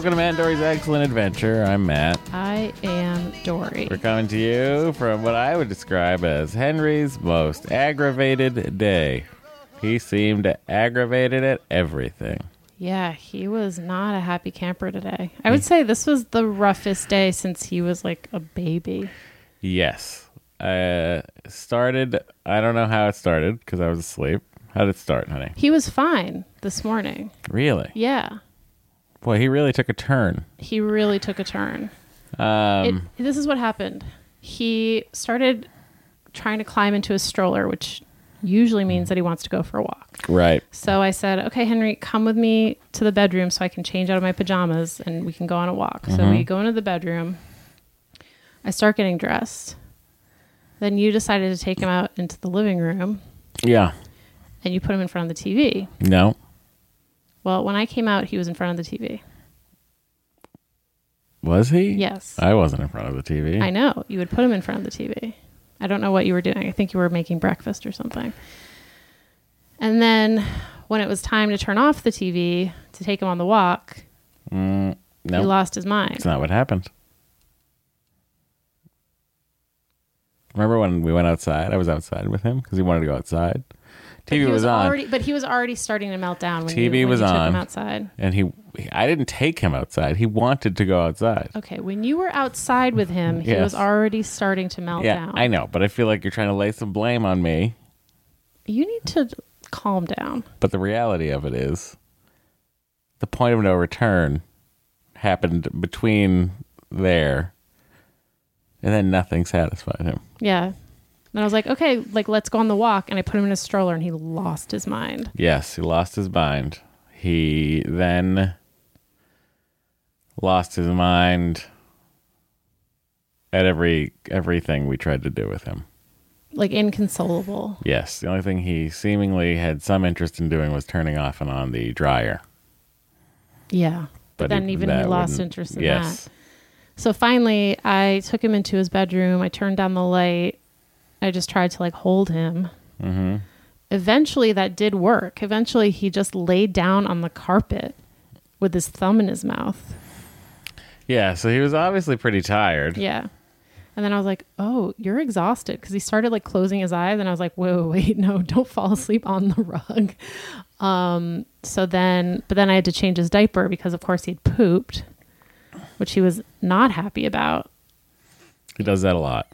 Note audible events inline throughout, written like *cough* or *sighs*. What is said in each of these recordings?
welcome to Matt and Doree's Excellent Adventure. I'm Matt. I am Dory. We're coming to you from what I would describe as Henry's most aggravated day. He seemed aggravated at everything. Yeah, he was not a happy camper today. I would say this was the roughest day since he was like a baby. Yes. Uh, started, I don't know how it started because I was asleep. How did it start, honey? He was fine this morning. Really? Yeah, Boy, he really took a turn. he really took a turn. Um, it, this is what happened. He started trying to climb into his stroller, which usually means that he wants to go for a walk. right. So I said, okay, Henry, come with me to the bedroom so I can change out of my pajamas and we can go on a walk. So we go into the bedroom. I start getting dressed. Then you decided to take him out into the living room Yeah. and you put him in front of the TV. No. Well, when I came out, he was in front of the TV. Was he? Yes. I wasn't in front of the TV. I know. You would put him in front of the TV. I don't know what you were doing. I think you were making breakfast or something. And then when it was time to turn off the TV to take him on the walk, Mm, he lost his mind. That's not what happened. Remember when we went outside? I was outside with him because he wanted to go outside. TV he was, on, Already, but he was already starting to melt down when TV you, when was you took on. him outside. and he. I didn't take him outside. He wanted to go outside. Okay, when you were outside with him, he Yes. was already starting to melt yeah, down. I know, but I feel like you're trying to lay some blame on me. You need to calm down. But the reality of it is, the point of no return happened between there, and then nothing satisfied him. Yeah. And I was like, okay, like let's go on the walk. And I put him in a stroller, and he lost his mind. Yes, he lost his mind. He then lost his mind at every everything we tried to do with him. Like inconsolable. Yes, the only thing he seemingly had some interest in doing was turning off and on the dryer. Yeah. But, then he- even he lost interest in yes. that. So finally, I took him into his bedroom. I turned down the light. I just tried to like hold him. Mm-hmm. Eventually, that did work. Eventually, he just laid down on the carpet with his thumb in his mouth. Yeah, so he was obviously pretty tired. Yeah. And then I was like, oh, you're exhausted. Because he started like closing his eyes. And I was like, whoa, *laughs* wait, no, don't fall asleep on the rug. Um, so then, but then I had to change his diaper because, of course, he'd pooped, which he was not happy about. He does that a lot.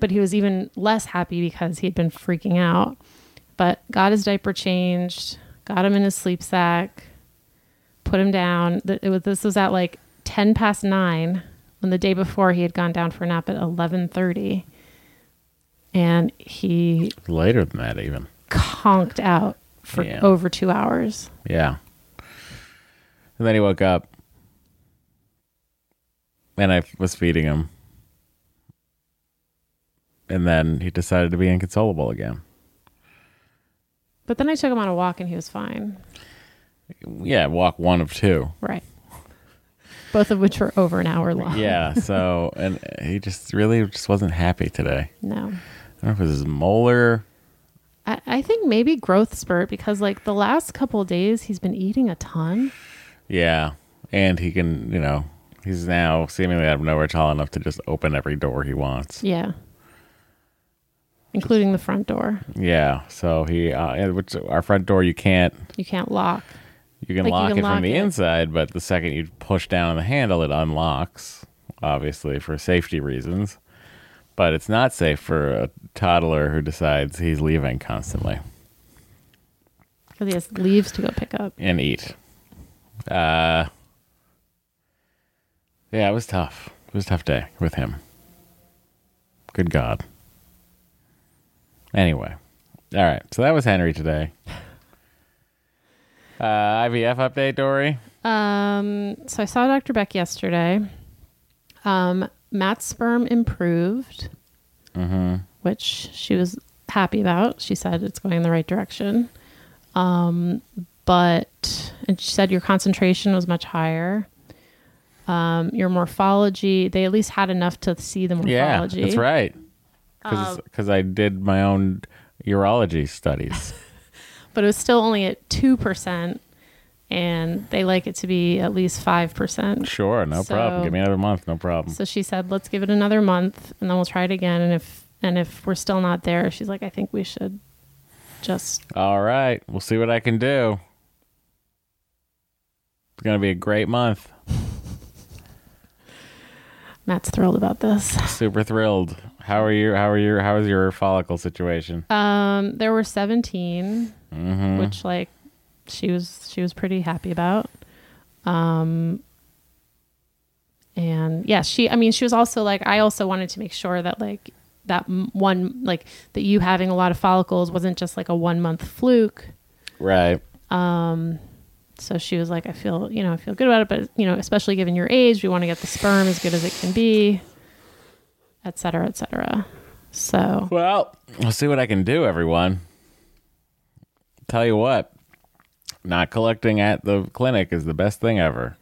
But he was even less happy because he had been freaking out. But got his diaper changed, got him in his sleep sack, put him down. It was, this was at like 10 past nine when the day before he had gone down for a nap at 11.30 and he Later than that, even. conked out for Yeah. over two hours Yeah. And then he woke up, and I was feeding him. And then he decided to be inconsolable again. but then i took him on a walk and he was fine Yeah, walk one of two. right both of which were over an hour long Yeah, so, *laughs* and he just really just wasn't happy today. no I don't know if it was his molar. I, I think maybe growth spurt because like the last couple of days he's been eating a ton Yeah. And he can, you know, he's now seemingly out of nowhere tall enough to just open every door he wants. yeah including the front door Yeah. So he, uh, which our front door, you can't you can't lock You can Like, you lock can it lock from the it. inside, but the second you push down on the handle, it unlocks, obviously, for safety reasons. But it's not safe for a toddler who decides he's leaving constantly because he has leaves to go pick up and eat. Uh, yeah, it was tough. It was a tough day with him. Good God. Anyway, all right. So that was Henry today. *laughs* Uh, IVF update, Doree. Um, so I saw Dr. Beck yesterday. Um, Matt's sperm improved, which she was happy about. She said it's going in the right direction. Um, but and she said your concentration was much higher. Um, your morphology, they at least had enough to see the morphology. Yeah, that's right. Because um, I did my own urology studies. *laughs* But it was still only at two percent, and they like it to be at least five percent. sure, no So- problem. Give me another month, no problem. So she said, "Let's give it another month, and then we'll try it again. And if and if we're still not there, she's like, I think we should just All right, we'll see what I can do. It's gonna be a great month. *laughs* Matt's thrilled about this. Super thrilled. How are you? How are you? How is your follicle situation? Um, there were 17, Mm-hmm. which like she was she was pretty happy about. Um, and yeah, she. I mean, she was also like, I also wanted to make sure that like that one like that you having a lot of follicles wasn't just like a one month fluke. Right. Um, So she was like, I feel, you know, I feel good about it, but you know, especially given your age, we want to get the sperm as good as it can be, et cetera, et cetera. So Well, I'll see what I can do, everyone. Tell you what, not collecting at the clinic is the best thing ever.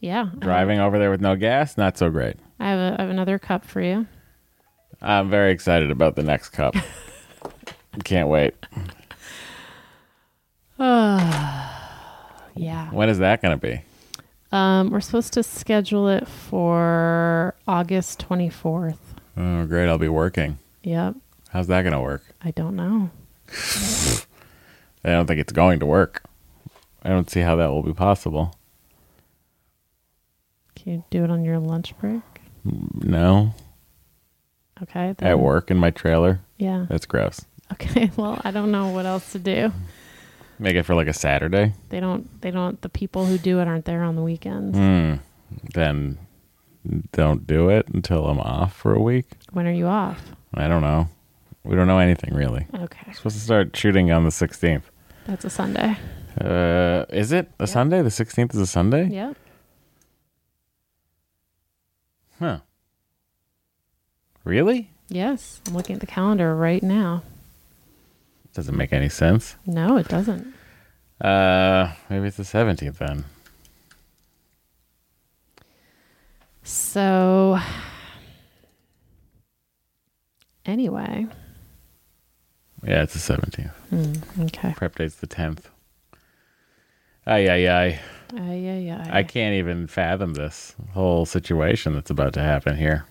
yeah, Driving over there with no gas, not so great. I have, a, I have another cup for you. I'm very excited about the next cup. Can't wait. Oh, *sighs* yeah. When is that going to be? Um, we're supposed to schedule it for August 24th. Oh, great. I'll be working. Yep. How's that going to work? I don't know. I don't think it's going to work. I don't see how that will be possible. Can you do it on your lunch break? No. Okay. then- At work in my trailer. Yeah. That's gross. Okay. *laughs* Well, I don't know what else to do. Make it for like a Saturday. They don't, they don't, the people who do it aren't there on the weekends. Hmm. Then don't do it until I'm off for a week. When are you off? I don't know. We don't know anything really. Okay. supposed to start shooting on the 16th. That's a Sunday. Uh, is it a Sunday? The 16th is a Sunday? Yeah. Huh. Really? Yes, I'm looking at the calendar right now. Doesn't make any sense. No, it doesn't. Uh, maybe it's the 17th then. So, anyway, Yeah, it's the 17th. okay. Prep date's the 10th. Ay, ay, ay. Ay, ay, ay. I can't even fathom this whole situation that's about to happen here.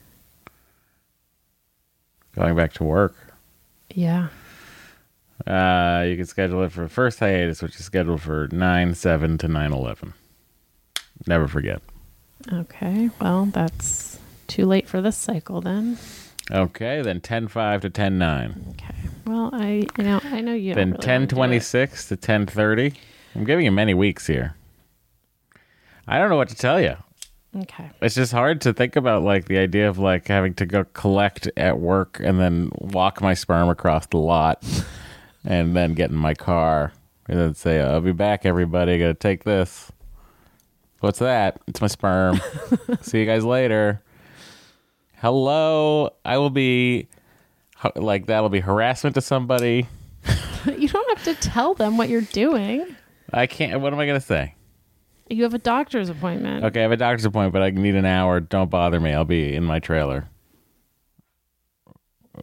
Going back to work. Yeah. Uh, you can schedule it for first hiatus, which is scheduled for 9 7 to 9 11. Never forget. Okay. Well, that's too late for this cycle then. Okay, then 10 5 to 10 9. Okay. Well, I you know I know you. Then really wanna do 1026 to 1030. I'm giving you many weeks here. I don't know what to tell you. Okay. It's just hard to think about like the idea of like having to go collect at work and then walk my sperm across the lot *laughs* and then get in my car and then say, I'll be back, everybody. Gotta take this. What's that? It's my sperm. *laughs* See you guys later. Hello. I will be like, that'll be harassment to somebody. *laughs* you don't have to tell them what you're doing. I can't. What am I going to say? You have a doctor's appointment. Okay, I have a doctor's appointment, but I need an hour. Don't bother me. I'll be in my trailer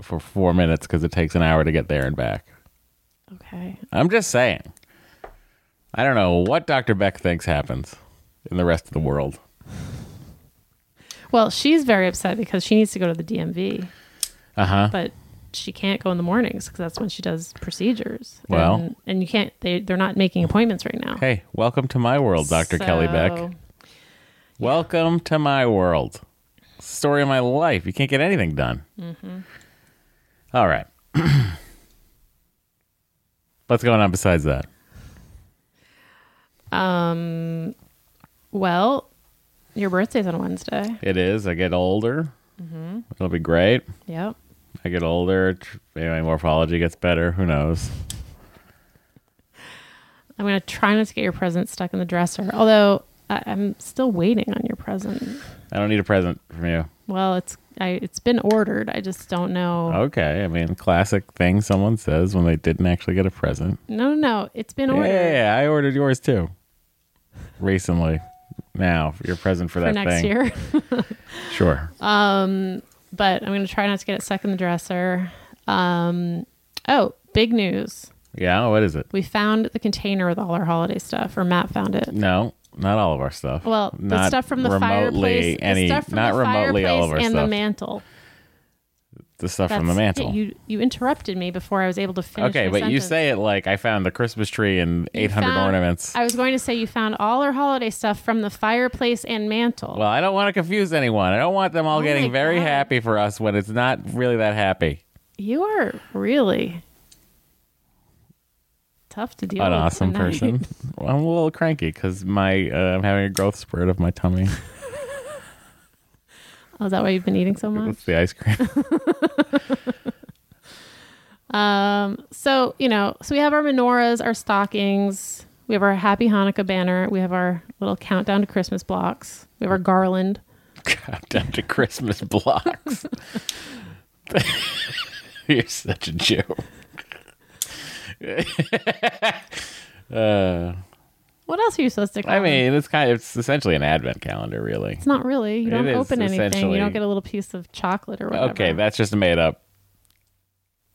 for four minutes because it takes an hour to get there and back. Okay. I'm just saying. I don't know what Dr. Beck thinks happens in the rest of the world. Well, she's very upset because she needs to go to the DMV, Uh huh. but she can't go in the mornings because that's when she does procedures. Well- and, and you can't. They they're not making appointments right now. Hey, welcome to my world, Dr. Kelly Beck. So, Welcome to my world. Story of my life. You can't get anything done. All right. *clears throat* What's going on besides that? Um. Well, your birthday's on Wednesday. It is. I get older. It'll be great. Yep. I get older. Maybe my morphology gets better. Who knows? I'm gonna try not to get your present stuck in the dresser. Although I, I'm still waiting on your present. I don't need a present from you. Well, it's I it's been ordered. I just don't know. Okay. I mean, classic thing someone says when they didn't actually get a present. No, no, no. It's been ordered yeah, yeah, I ordered yours too. Recently. Now, your present for, for that next thing. year. *laughs* Sure. Um, but I'm going to try not to get it stuck in the dresser. Um, oh, big news. yeah. What is it? We found the container with all our holiday stuff, or Matt found it. No, not all of our stuff. Well, the not stuff from the remotely fireplace, Any, the stuff from not the remotely all of our fireplace and stuff. the mantle. the stuff from the That's- mantle. you you interrupted me before I was able to finish. okay, my but you sentence. say it like I found the Christmas tree and You 800 found- ornaments. I was going to say you found all our holiday stuff from the fireplace and mantle. well, I don't want to confuse anyone. I don't want them all Oh getting very God. happy for us when it's not really that happy. you are really tough to deal with. What An with. awesome tonight. person. *laughs* well, I'm a little cranky because my uh, I'm having a growth spurt of my tummy. *laughs* Oh, is that why you've been eating so much? It's the ice cream. *laughs* Um, so you know, so we have our menorahs, our stockings, we have our Happy Hanukkah banner, we have our little countdown to Christmas blocks, we have our garland. Countdown to Christmas blocks. You're such a joke. *laughs* uh, What else are you supposed to? Call I mean, it's kind of it's essentially an advent calendar, really. it's not really. You don't is open anything. You don't get a little piece of chocolate or whatever. Okay, that's just made up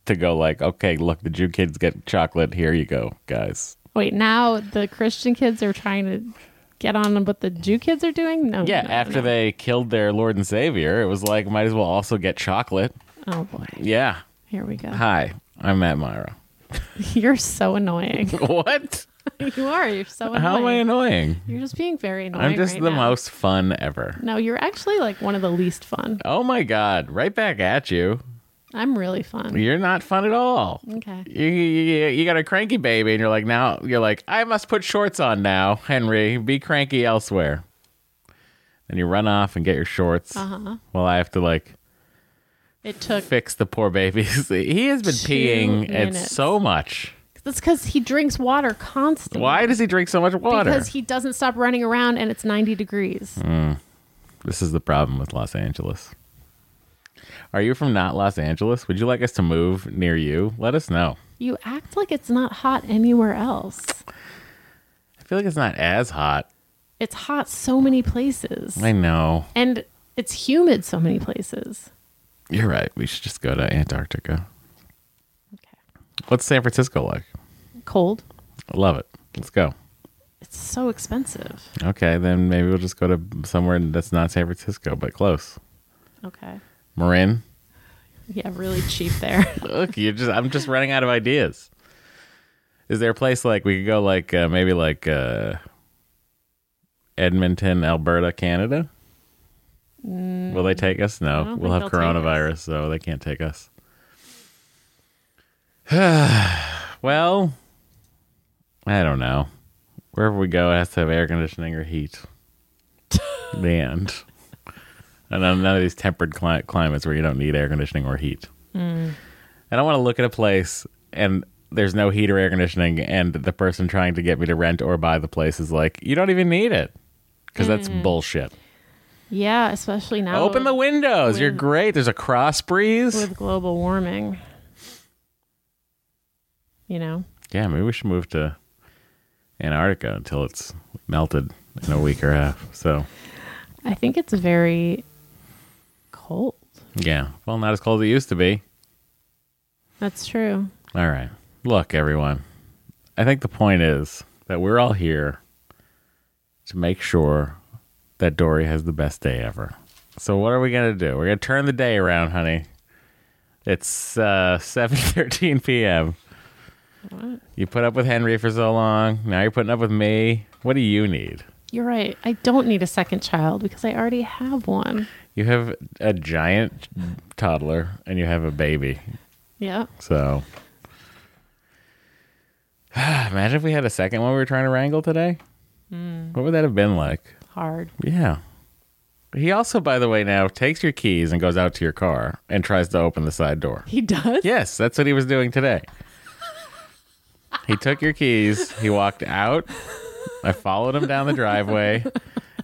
to go like, okay, look, the Jew kids get chocolate. Here you go, guys. Wait, now the Christian kids are trying to get on what the Jew kids are doing? No. Yeah, no, after no. they killed their Lord and Savior, it was like, might as well also get chocolate. Oh boy. Yeah. Here we go. Hi, I'm Matt Mira. *laughs* You're so annoying. *laughs* what? you are. You're so annoying. How am I annoying? You're just being very annoying. I'm just right the now. most fun ever. No, you're actually like one of the least fun. Oh my god, right back at you. I'm really fun. You're not fun at all. Okay. You, you, you got a cranky baby, and you're like, now, you're like, I must put shorts on now, Henry. Be cranky elsewhere. And you run off and get your shorts. Uh-huh. Well, I have to like It took. fix the poor baby. *laughs* he has been Two peeing at minutes. so much. That's because he drinks water constantly. Why does he drink so much water? Because he doesn't stop running around and it's 90 degrees. Hmm. this is the problem with Los Angeles. Are you from not Los Angeles? Would you like us to move near you? Let us know. You act like it's not hot anywhere else. I feel like it's not as hot. It's hot so many places. I know. And it's humid so many places. You're right. We should just go to Antarctica. Okay. What's San Francisco like? Cold. I love it. Let's go. It's so expensive. Okay, then maybe we'll just go to somewhere that's not San Francisco, but close. Okay. Marin. Yeah, really cheap there. *laughs* Look, you just I'm just running out of ideas. Is there a place like we could go like uh, maybe like uh Edmonton, Alberta, Canada? Will they take us? No. We'll have coronavirus, so they can't take us. *sighs* well, I don't know. Wherever we go, it has to have air conditioning or heat. *laughs* the end. And none none of these tempered cli- climates where you don't need air conditioning or heat. And I don't want to look at a place and there's no heat or air conditioning, and the person trying to get me to rent or buy the place is like, you don't even need it. Because that's bullshit. Yeah, especially now. Open the windows. You're great. There's a cross breeze. with global warming. You know? yeah, maybe we should move to Antarctica until it's melted in a week or a half. So, I think it's very cold. yeah. Well, not as cold as it used to be. That's true. All right. Look, everyone. I think the point is that we're all here to make sure that Doree has the best day ever. So what are we gonna do? We're gonna turn the day around, honey. It's uh, *laughs* seven thirteen p.m. What? You put up with Henry for so long. Now you're putting up with me. What do you need? You're right. I don't need a second child because I already have one. You have a giant toddler and you have a baby. Yeah. So *sighs* imagine if we had a second one we were trying to wrangle today. What would that have been like? Hard. Yeah. He also, by the way, now takes your keys and goes out to your car and tries to open the side door. He does? Yes, that's what he was doing today. He took your keys, he walked out. I followed him down the driveway,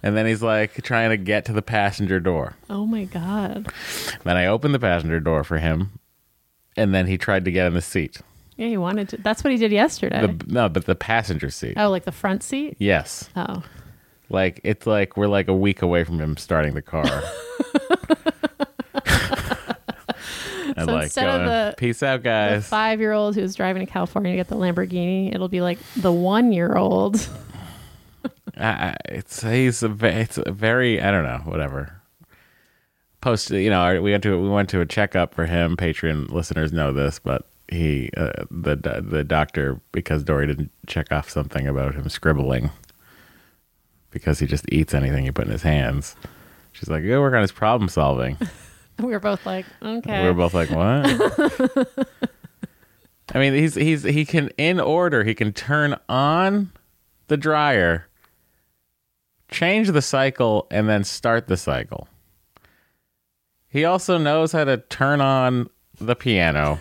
and then he's like trying to get to the passenger door. Oh my God. Then I opened the passenger door for him, and then he tried to get in the seat. Yeah, he wanted to. That's what he did yesterday. The, no, but the passenger seat. oh, like the front seat? Yes. Oh. Like it's like we're like a week away from him starting the car. *laughs* *laughs* and So instead of the- peace out, guys. five year old who's driving to California to get the Lamborghini, it'll be like the one year old. *laughs* I- it's he's a, it's a very I don't know whatever. Post you know we went to we went to a checkup for him. Patreon listeners know this, but he uh, the the doctor because Doree didn't check off something about him scribbling because he just eats anything you put in his hands. She's like, "Go work on his problem solving." *laughs* we were both like, okay. We were both like, "What?" *laughs* I mean, he's he's he can in order. He can turn on the dryer, change the cycle, and then start the cycle. He also knows how to turn on the piano,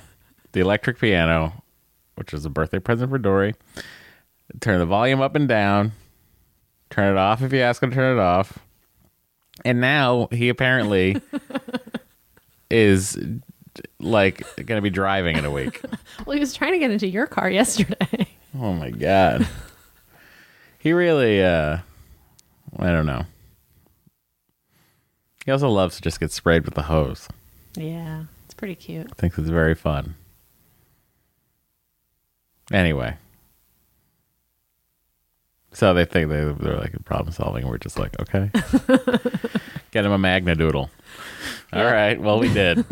the electric piano, which is a birthday present for Doree. Turn the volume up and down. Turn it off if you ask him to turn it off. And now he apparently *laughs* is like going to be driving in a week. *laughs* well, he was trying to get into your car yesterday. Oh my god. He really uh I don't know. He also loves to just get sprayed with the hose. yeah, it's pretty cute. Thinks it's very fun. Anyway. So they think they, they're like problem solving, we're just like, okay. *laughs* Get him a Magna Doodle. All right, well, we did.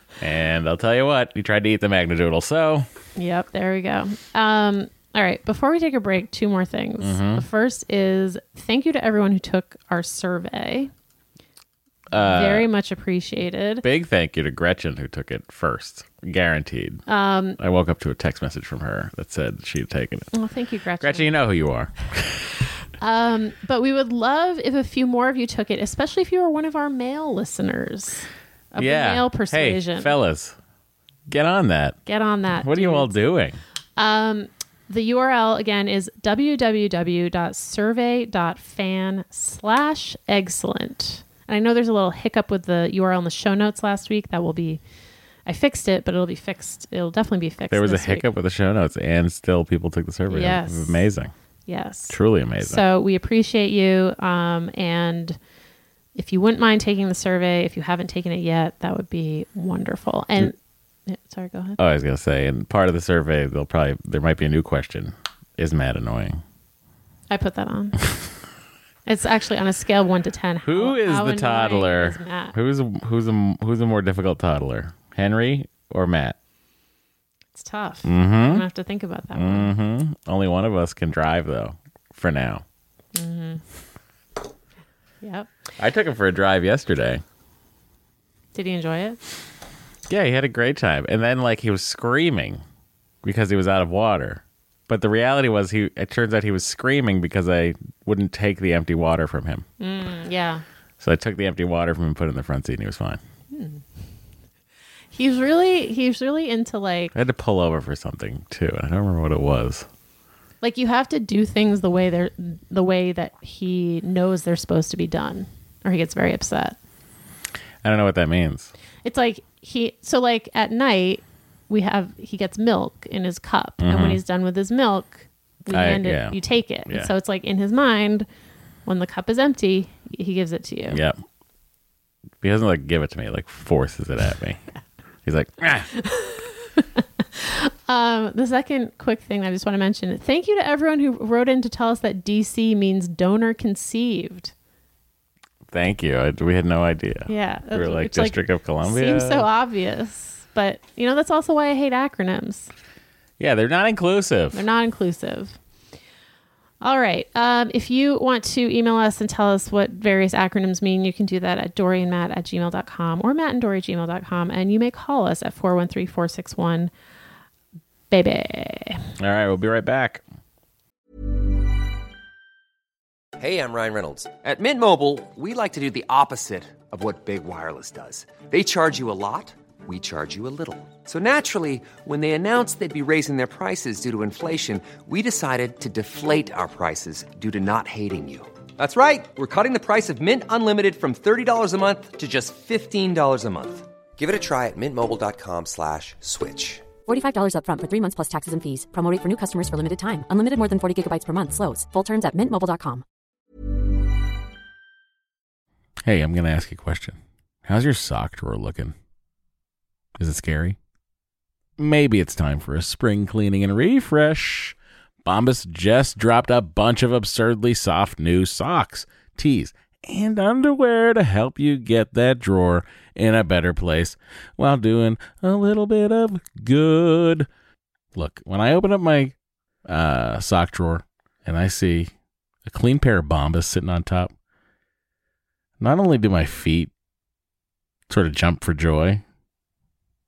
*laughs* and I'll tell you what, he tried to eat the Magna Doodle. So, Yep, there we go. Um, all right, before we take a break, two more things. Mm-hmm. The first is thank you to everyone who took our survey. Uh, Very much appreciated. Big thank you to Gretchen who took it first. Guaranteed. Um, I woke up to a text message from her that said she had taken it. well, thank you, Gretchen. Gretchen, you know who you are. *laughs* Um, but we would love if a few more of you took it, especially if you are one of our male listeners of yeah. male persuasion. Hey, fellas, get on that. Get on that. What are you all doing? Um, the URL again is www.survey.fan slash excellent. I know there's a little hiccup with the URL in the show notes last week. That will be. I fixed it, but it'll be fixed. It'll definitely be fixed. There was a this week. hiccup with the show notes, and still people took the survey. Yes. It was amazing, Yes. truly amazing. So we appreciate you. Um, and if you wouldn't mind taking the survey, if you haven't taken it yet, that would be wonderful. And sorry, go ahead. oh, I was gonna say, and part of the survey, they'll probably there might be a new question: Is Matt annoying? I put that on. *laughs* it's actually on a scale of one to ten. Who How- is how the toddler? is? Who's a, who's a who's a more difficult toddler, Henry or Matt? It's tough. I'm gonna have to think about that. Mm-hmm. Only one of us can drive though, for now. Yep. I took him for a drive yesterday. Did he enjoy it? Yeah, he had a great time. And then like he was screaming because he was out of water. But the reality was he it turns out he was screaming because I wouldn't take the empty water from him. Mm, yeah. So I took the empty water from him and put it in the front seat and he was fine. He's really he's really into like I had to pull over for something too. and I don't remember what it was. like you have to do things the way they're the way that he knows they're supposed to be done, or he gets very upset. I don't know what that means. It's like he so like at night we have he gets milk in his cup, and when he's done with his milk, we Mm-hmm. I- hand it. yeah. You take it. Yeah. So it's like in his mind, when the cup is empty, he gives it to you. Yep. He doesn't like give it to me, like forces it at me. *laughs* He's like, ah. *laughs* Um, the second quick thing I just want to mention: thank you to everyone who wrote in to tell us that DC means donor conceived. thank you. I, we had no idea. Yeah, We were like District of Columbia. Seems so obvious, but you know that's also why I hate acronyms. yeah, they're not inclusive. They're not inclusive. All right. Um, if you want to email us and tell us what various acronyms mean, you can do that at doryandmatt at gmail.com or mattanddori at gmail.com. And you may call us at 413 461 baby. All right, we'll be right back. Hey, I'm Ryan Reynolds. At Mint Mobile, we like to do the opposite of what Big Wireless does. They charge you a lot, we charge you a little. So naturally, when they announced they'd be raising their prices due to inflation, we decided to deflate our prices due to not hating you. That's right. We're cutting the price of Mint Unlimited from $30 a month to just $15 a month. Give it a try at mintmobile.com slash switch. $45 upfront for three months plus taxes and fees. Promo rate for new customers for limited time. Unlimited more than 40 gigabytes per month. Slows. Full terms at mintmobile.com. Hey, I'm going to ask you a question. How's your sock drawer looking? Is it scary? Maybe it's time for a spring cleaning and refresh. Bombas just dropped a bunch of absurdly soft new socks, tees, and underwear to help you get that drawer in a better place while doing a little bit of good. Look, when I open up my uh, sock drawer and I see a clean pair of Bombas sitting on top, not only do my feet sort of jump for joy,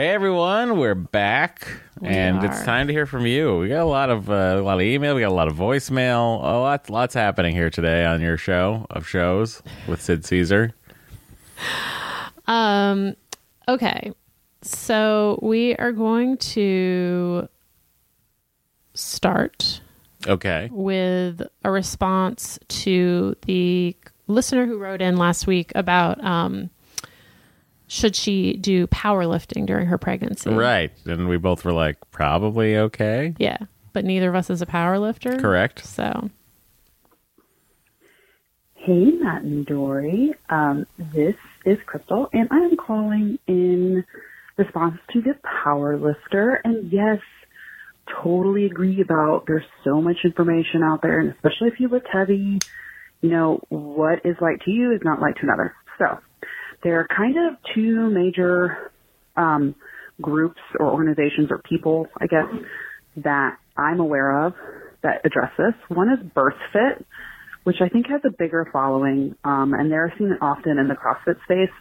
Hey everyone, we're back, We and it's time to hear from you. We got a lot of uh, a lot of email, we got a lot of voicemail, a lot, lots happening here today on your show of shows with Sid Caesar. Um, okay. So we are going to start Okay, with a response to the listener who wrote in last week about um, should she do powerlifting during her pregnancy? right, and we both were like, probably okay, Yeah, but neither of us is a power lifter. correct. So Hey, Matt and Doree. Um, this is Crystal, and I am calling in response to the power lifter. And yes, totally agree about there's so much information out there, and especially if you lift heavy, you know, what is like to you is not like to another. So there are kind of two major um, groups or organizations or people, I guess, that I'm aware of that address this. One is BirthFit, which I think has a bigger following, um, and they're seen often in the CrossFit space.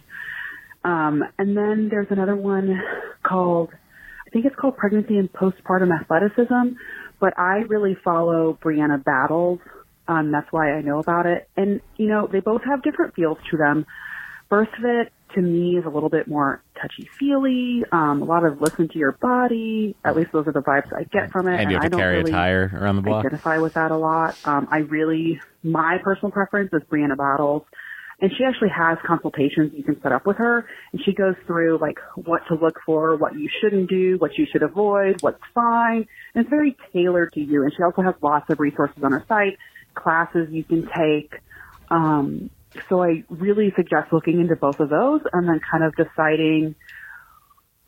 Um, and then there's another one called, I think it's called Pregnancy and Postpartum Athleticism, but I really follow Brianna Battles. Um, that's why I know about it. And, you know, they both have different feels to them. BirthFit to me is a little bit more touchy feely, um, a lot of listen to your body. At least those are the vibes I get from it. And you I to don't carry really a tire around the block. identify with that a lot. Um, I really, my personal preference is Brianna Battles. And she actually has consultations you can set up with her. And she goes through like what to look for, what you shouldn't do, what you should avoid, what's fine. And it's very tailored to you. And she also has lots of resources on her site, classes you can take. Um, so I really suggest looking into both of those and then kind of deciding,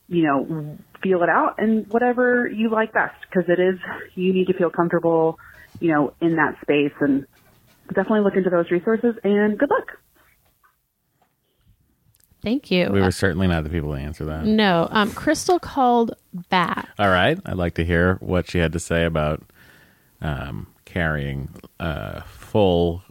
you know, feel it out and whatever you like best because it is, you need to feel comfortable, you know, in that space and definitely look into those resources and good luck. thank you. We were certainly not the people to answer that. no, um, Crystal called back. All right. I'd like to hear what she had to say about um, carrying uh, full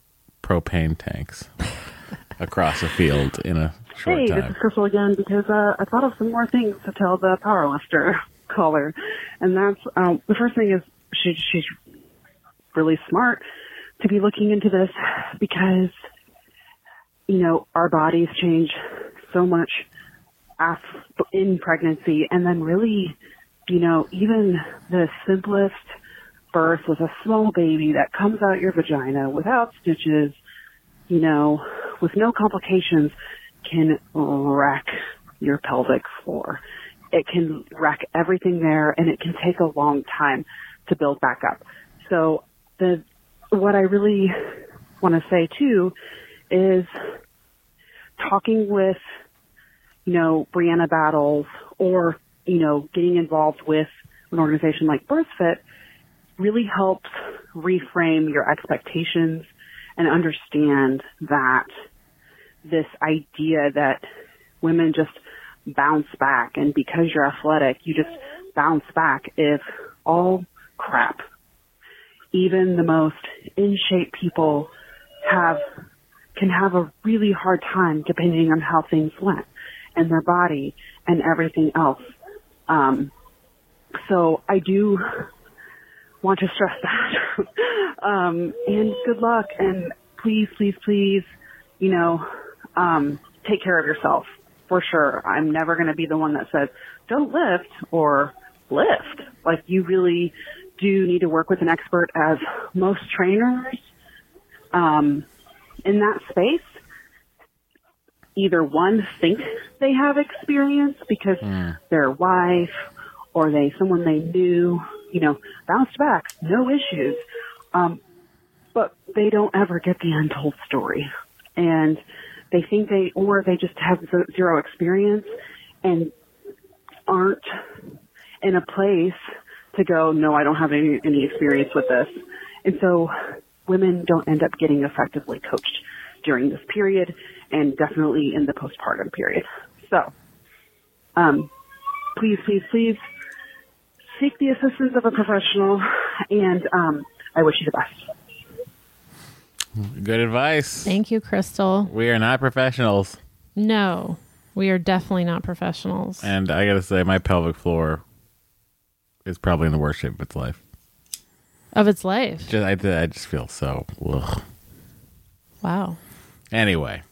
propane tanks *laughs* across a field in a short Hey, this time. is Crystal again because uh, I thought of some more things to tell the powerlifter *laughs* caller, and that's um, the first thing is she, she's really smart to be looking into this because you know our bodies change so much in pregnancy, and then really, you know, even the simplest birth with a small baby that comes out your vagina without stitches you know, with no complications, can wreck your pelvic floor. It can wreck everything there and it can take a long time to build back up. So the, what I really want to say too is talking with, you know, Brianna Battles or, you know, getting involved with an organization like BirthFit really helps reframe your expectations and understand that this idea that women just bounce back and because you're athletic, you just bounce back is all crap. Even the most in shape people have, can have a really hard time depending on how things went and their body and everything else. Um, so I do want to stress that. *laughs* um, and good luck. And please, please, please, you know, um, take care of yourself for sure. I'm never going to be the one that says don't lift or lift. Like you really do need to work with an expert as most trainers, um, in that space either one think they have experience because their wife or they someone they knew, you know, bounced back, no issues. Um, but they don't ever get the untold story. And they think they, or they just have zero experience and aren't in a place to go, no, I don't have any, any experience with this. And so women don't end up getting effectively coached during this period and definitely in the postpartum period. So, um, please, please, please seek the assistance of a professional and, um, I wish you the best. Good advice. Thank you, Crystal. We are not professionals. No, we are definitely not professionals. And I got to say, my pelvic floor is probably in the worst shape of its life. Of its life. Just, I, I just feel so. Ugh. Wow. Anyway,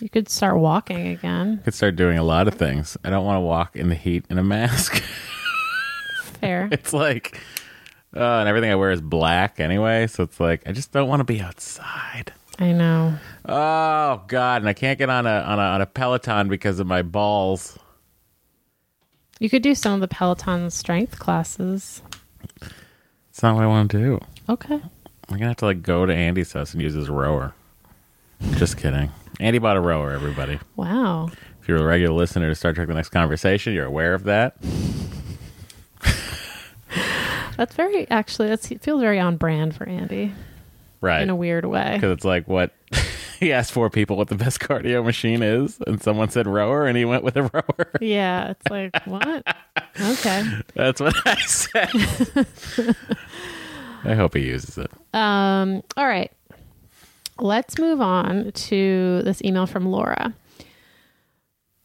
You could start walking again. I could start doing a lot of things. I don't want to walk in the heat in a mask. *laughs* Fair. *laughs* it's like, uh, and everything I wear is black anyway. So it's like, I just don't want to be outside. I know. Oh God! And I can't get on a on a on a Peloton because of my balls. You could do some of the Peloton strength classes. It's not what I want to do. Okay. I'm gonna have to like go to Andy's house and use his rower. Just kidding. Andy bought a rower. Everybody, Wow. if you're a regular listener to Star Trek: The Next Conversation, you're aware of that. That's very actually that's it feels very on brand for Andy Right. in a weird way. Because it's like what *laughs* he asked four people what the best cardio machine is, and someone said rower, and he went with a *laughs* rower. Yeah, it's like what? Okay. *laughs* That's what I said. I hope he uses it. Um, all right. Let's move on to this email from Laura.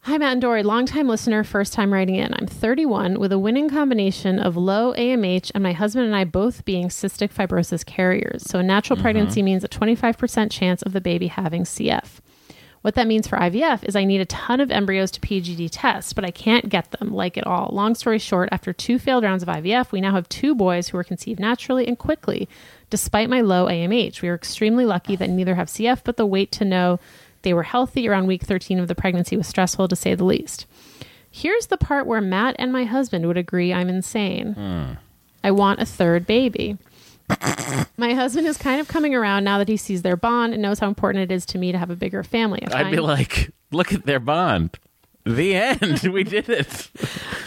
Hi, Matt and Doree, longtime listener, first time writing in. I'm 31 with a winning combination of low AMH and my husband and I both being cystic fibrosis carriers. So, a natural mm-hmm. pregnancy means a 25% chance of the baby having CF. What that means for IVF is I need a ton of embryos to PGD test, but I can't get them like at all. Long story short, after two failed rounds of IVF, we now have two boys who were conceived naturally and quickly, despite my low AMH. We are extremely lucky that neither have CF, but the wait to know they were healthy around week 13 of the pregnancy was stressful to say the least. Here's the part where Matt and my husband would agree I'm insane. I want a third baby. *coughs* my husband is kind of coming around now that he sees their bond and knows how important it is to me to have a bigger family. I'd be like, look at their bond. The end. *laughs* we did it.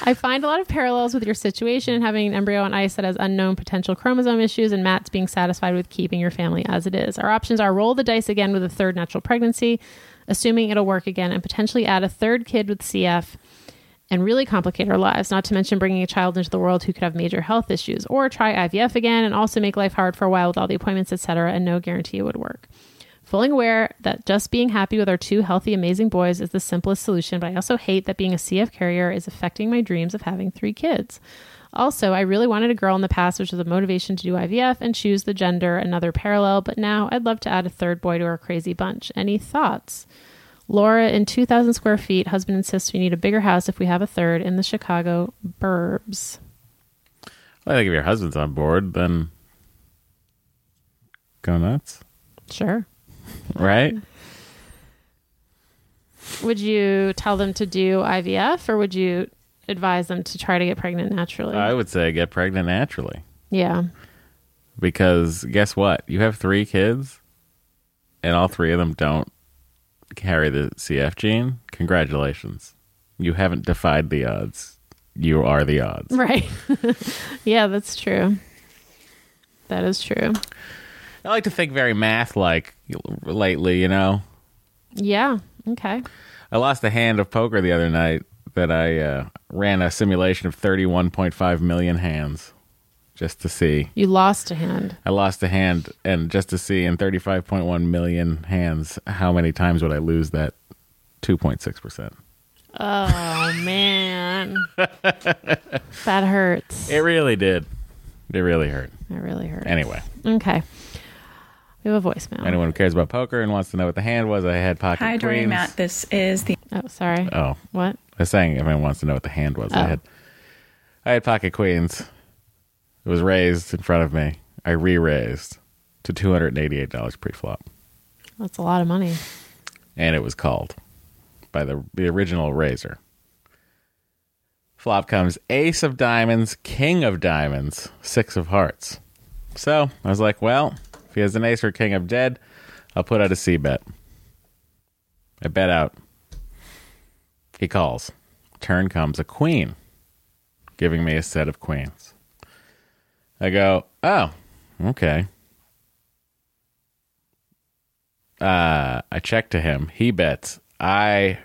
I find a lot of parallels with your situation having an embryo on ice that has unknown potential chromosome issues and Matt's being satisfied with keeping your family as it is. Our options are roll the dice again with a third natural pregnancy, assuming it'll work again, and potentially add a third kid with CF and really complicate our lives, not to mention bringing a child into the world who could have major health issues, or try IVF again and also make life hard for a while with all the appointments, etc., and no guarantee it would work. Fully aware that just being happy with our two healthy, amazing boys is the simplest solution, but I also hate that being a CF carrier is affecting my dreams of having three kids. Also, I really wanted a girl in the past, which was a motivation to do IVF and choose the gender, another parallel, but now I'd love to add a third boy to our crazy bunch. Any thoughts? Laura, in 2,000 square feet, husband insists we need a bigger house if we have a third in the Chicago burbs. Well, I think if your husband's on board, then go nuts, Sure. Right? Would you tell them to do IVF or would you advise them to try to get pregnant naturally? I would say get pregnant naturally yeah. because guess what? You have three kids, and all three of them don't carry the CF gene. Congratulations, you haven't defied the odds. You are the odds. Right. *laughs* yeah, that's true. That is true. I like to think very math like lately, you know. Yeah. Okay. I lost a hand of poker the other night that I uh, ran a simulation of 31.5 million hands just to see. You lost a hand. I lost a hand and just to see in 35.1 million hands how many times would I lose that 2.6%. Oh, *laughs* man. *laughs* that hurts. It really did. It really hurt. It really hurt. Anyway, Okay. We have a voicemail. anyone who cares about poker and wants to know what the hand was, I had pocket Hi, Doree and queens. Matt. This is the Oh, sorry. Oh, What? I was saying if anyone wants to know what the hand was, I Oh. had I had pocket queens. It was raised in front of me. I re-raised to two hundred and eighty-eight dollars pre-flop, That's a lot of money. and it was called by the the original raiser. Flop comes ace of diamonds, king of diamonds, six of hearts. So I was like, well, if he has an ace or king of dead, I'll put out a C bet. I bet out. He calls. Turn comes a queen, giving me a set of queens. I go, oh, okay. Uh, I check to him. He bets. I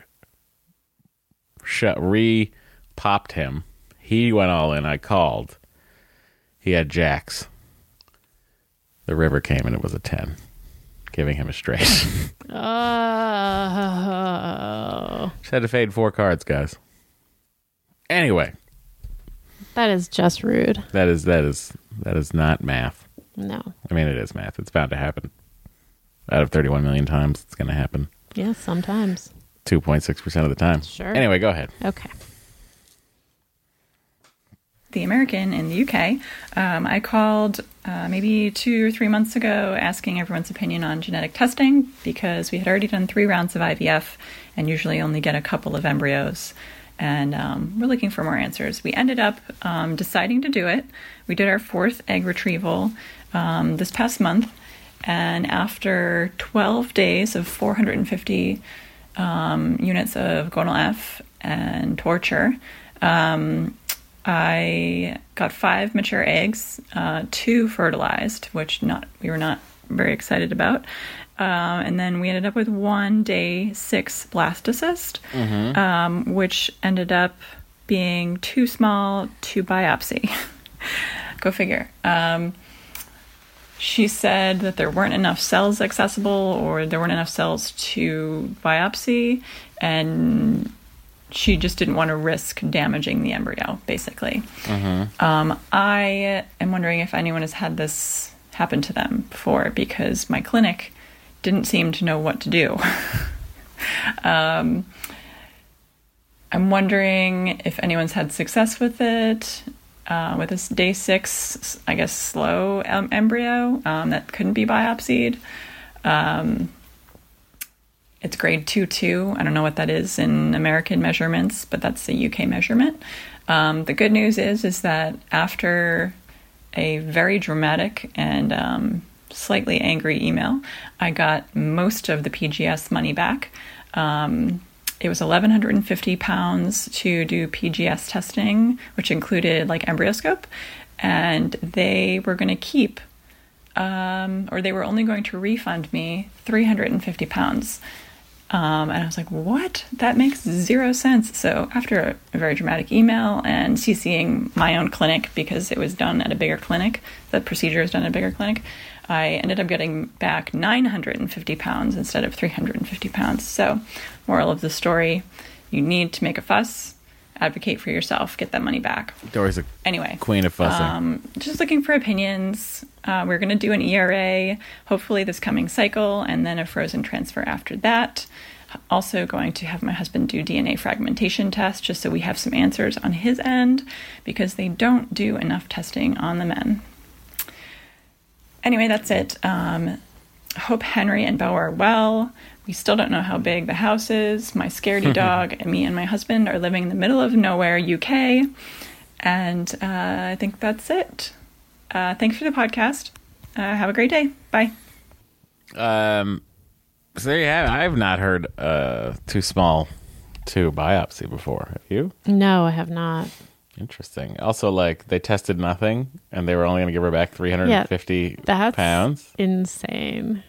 sh- re popped him. He went all in. I called. He had jacks. The river came and it was a 10, giving him a straight. *laughs* Oh, Just had to fade four cards, guys. Anyway, that is just rude. that is that is that is not math. No. I mean, it is math. It's bound to happen. Out of 31 million times, it's going to happen. Yeah, sometimes. 2.6% of the time. Sure. Anyway, go ahead. Okay. The American in the UK. Um, I called uh, maybe two or three months ago asking everyone's opinion on genetic testing because we had already done three rounds of IVF and usually only get a couple of embryos. And um, we're looking for more answers. We ended up um, deciding to do it. We did our fourth egg retrieval um, this past month. And after 12 days of 450 um, units of gonal F and torture, um, I got five mature eggs, uh, two fertilized, which not we were not very excited about, uh, and then we ended up with one day six blastocyst, um, which ended up being too small to biopsy. *laughs* Go figure. Um, she said that there weren't enough cells accessible, or there weren't enough cells to biopsy, and she just didn't want to risk damaging the embryo, basically. Um, I am wondering if anyone has had this happen to them before because my clinic didn't seem to know what to do. *laughs* um, I'm wondering if anyone's had success with it. Uh, with this day six, I guess, slow um, embryo um, that couldn't be biopsied. Um, it's grade 2 2. I don't know what that is in American measurements, but that's the UK measurement. Um, the good news is is that after a very dramatic and um, slightly angry email, I got most of the PGS money back. Um, it was 1,150 pounds to do PGS testing, which included like embryoscope, and they were going to keep um, or they were only going to refund me 350 pounds. Um, and I was like, what? That makes zero sense. So, after a very dramatic email and CCing my own clinic because it was done at a bigger clinic, the procedure was done at a bigger clinic, I ended up getting back 950 pounds instead of 350 pounds. So, moral of the story you need to make a fuss, advocate for yourself, get that money back. Doree's a Anyway, queen of fussing. um, just looking for opinions. Uh, we're going to do an ERA, hopefully this coming cycle, and then a frozen transfer after that. Also, going to have my husband do DNA fragmentation test just so we have some answers on his end because they don't do enough testing on the men. Anyway, that's it. Um, hope Henry and Bo are well. We still don't know how big the house is. My scaredy *laughs* dog and me and my husband are living in the middle of nowhere, UK. And uh, I think that's it. Uh, thanks for the podcast. Uh, have a great day. Bye. Um, so there you have it. I've not heard uh, too small to biopsy before. Have you? No, I have not. Interesting. Also, like they tested nothing, and they were only going to give her back three hundred and fifty That's pounds. insane.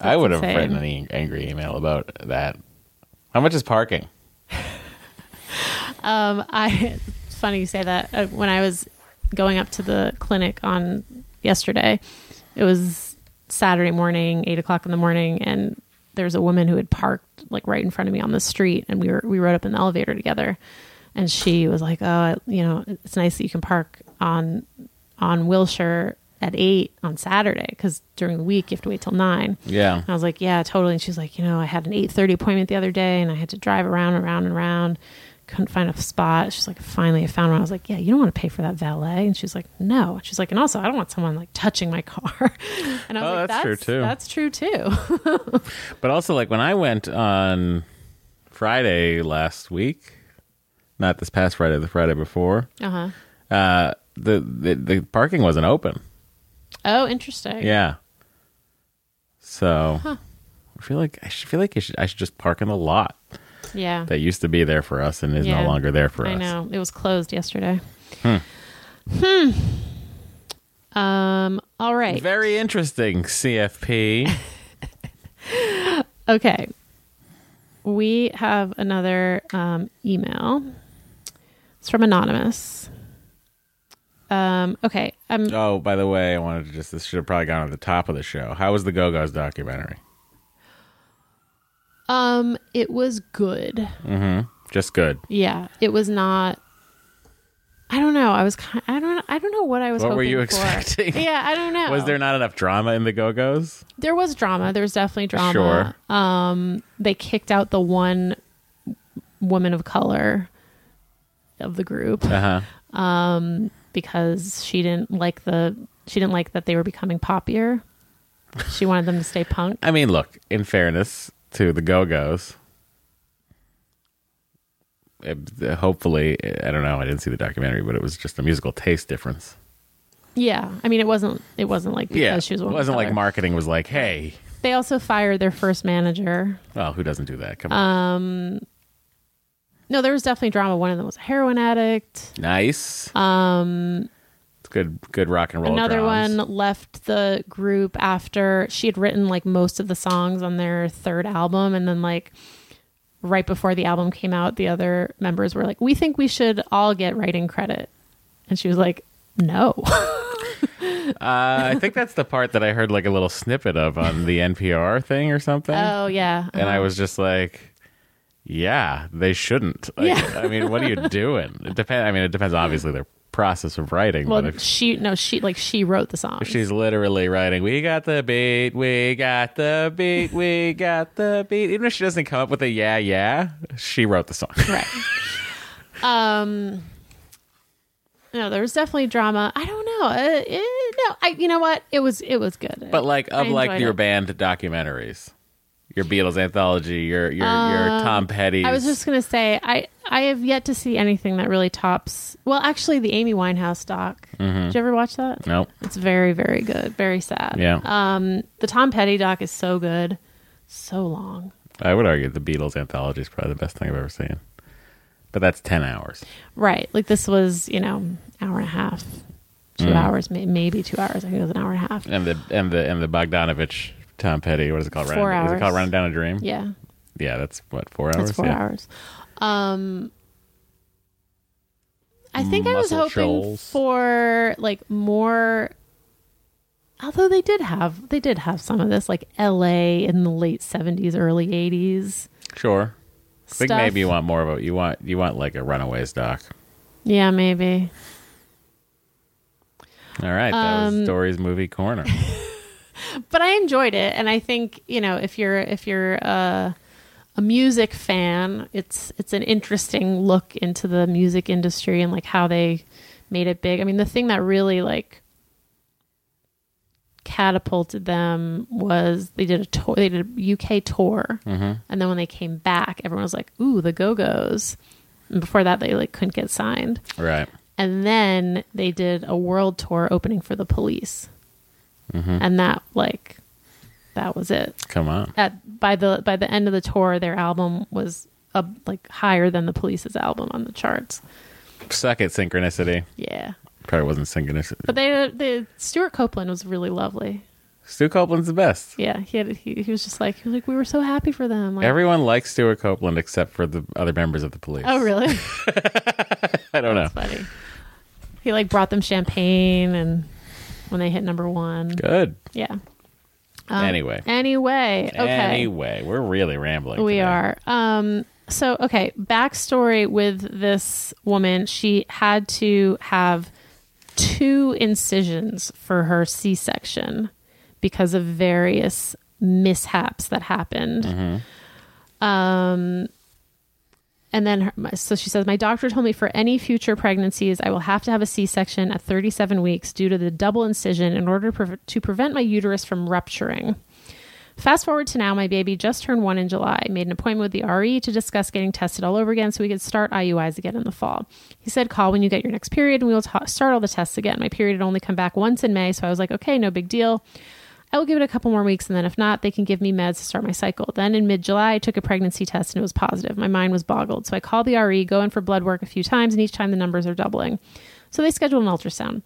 I would have insane. written an angry email about that. How much is parking? *laughs* Um, I it's funny you say that. Uh, when I was going up to the clinic on yesterday, it was Saturday morning, eight o'clock in the morning, and there's a woman who had parked like right in front of me on the street, and we were we rode up in the elevator together, and she was like, "Oh, I- you know, it's nice that you can park on on Wilshire." At eight on Saturday, because during the week you have to wait till nine. Yeah. And I was like, yeah, totally. And she's like, you know, I had an 8:30 appointment the other day and I had to drive around and around and around. Couldn't find a spot. She's like, finally I found one. I was like, yeah, you don't want to pay for that valet. And she's like, no. She's like, and also I don't want someone like touching my car. *laughs* And I was Oh, like, that's true, too. That's true too. *laughs* But also, like when I went on Friday last week, not this past Friday, the Friday before, uh-huh. uh, the, the the parking wasn't open. Oh, interesting. Yeah. So I feel like I should feel like I should I should just park in the lot Yeah. that used to be there for us and is Yeah. no longer there for I us. I know. It was closed yesterday. Hmm. Um, all right. Very interesting, CFP. *laughs* Okay. We have another um, email. It's from Anonymous. Um, okay. Um, oh, by the way, I wanted to just this should have probably gone at the top of the show. How was the Go Go's documentary? um, it was good. Mm-hmm. Just good. Yeah, it was not. I don't know. I was. Kind, I don't. I don't know what I was. What were you for. expecting? *laughs* Yeah, I don't know. Was there not enough drama in the Go Go's? There was drama. There was definitely drama. Sure. Um, they kicked out the one woman of color of the group Uh huh. Because she didn't like the. She didn't like that they were becoming poppier. She wanted them to stay punk. I mean, look. In fairness to the Go Go's, hopefully, I don't know. I didn't see the documentary, but it was just a musical taste difference. Yeah, I mean, it wasn't. It wasn't like because yeah, she was. it wasn't like marketing was like, "Hey, They also fired their first manager. well, who doesn't do that? Come on, um, No, there was definitely drama. One of them was a heroin addict. nice. Um, it's good, good rock and roll. Another drums. one left the group after she had written like most of the songs on their third album, and then like right before the album came out, the other members were like, "We think we should all get writing credit," and she was like, "No." *laughs* Uh, I think that's the part that I heard like a little snippet of on the NPR thing or something. oh yeah, and I was just like, "Yeah, they shouldn't." Like, Yeah. I mean, what are you *laughs* doing? It depends. I mean, it depends. Obviously, their process of writing. well, but if she no, she like she wrote the song. she's literally writing, "We got the beat, we got the beat, we got the beat," even if she doesn't come up with a "yeah, yeah," she wrote the song. right. *laughs* Um. No, there was definitely drama. I don't know. Uh, eh, no, I. You know what? It was. It was good. But like of I like your it. band documentaries, your Beatles anthology, your your your Tom Petty. I was just gonna say I I have yet to see anything that really tops. Well, actually, the Amy Winehouse doc. Did you ever watch that? nope. It's very very good. Very sad. Yeah. Um, the Tom Petty doc is so good, so long. I would argue the Beatles anthology is probably the best thing I've ever seen. But that's ten hours. Right. Like this was you know hour and a half, two Mm. hours, maybe two hours. I think it was an hour and a half. And the and the and the Bogdanovich Tom Petty. What is it called? Four Running, Is it hours. called Running Down a Dream? Yeah, Yeah, that's what four hours. that's four yeah. hours. Um. I think I was Muscle hoping Shoals. for like more although they did have they did have some of this like LA in the late 70s early 80s Sure. I think maybe you want more of a you want you want like a Runaways doc. yeah maybe All right, that Um, was Doree's movie corner. *laughs* but I enjoyed it and I think you know if you're if you're a a music fan it's it's an interesting look into the music industry and like how they made it big. I mean the thing that really like catapulted them was they did a tour they did a UK tour. Mm-hmm. And then when they came back everyone was like ooh the go-go's. And before that they like couldn't get signed. Right. and then they did a world tour opening for the police Mm-hmm. and that like that was it Come on. at by the by the end of the tour their album was up like higher than the police's album on the charts Suck it, synchronicity. yeah Probably wasn't synchronicity. but they the Stewart Copeland was really lovely Stu Copeland's the best. yeah he had he, he was just like he was like we were so happy for them like, Everyone likes Stewart Copeland except for the other members of the police. oh really *laughs* I don't know. funny he like brought them champagne and when they hit number one Good. yeah anyway. anyway okay Anyway, we're really rambling. We today. are. Um, so, okay, backstory with this woman. She had to have two incisions for her C section because of various mishaps that happened. Um, and then, her, so she says, My doctor told me for any future pregnancies, I will have to have a C section at 37 weeks due to the double incision in order to, pre- to prevent my uterus from rupturing. Fast forward to now, my baby just turned one in July. Made an appointment with the RE to discuss getting tested all over again so we could start IUIs again in the fall. He said, Call when you get your next period and we will ta- start all the tests again. My period had only come back once in May, so I was like, Okay, no big deal. I will give it a couple more weeks, and then if not, they can give me meds to start my cycle. Then in mid July, I took a pregnancy test and it was positive. My mind was boggled. So I called the RE, go in for blood work a few times, and each time the numbers are doubling. So they scheduled an ultrasound.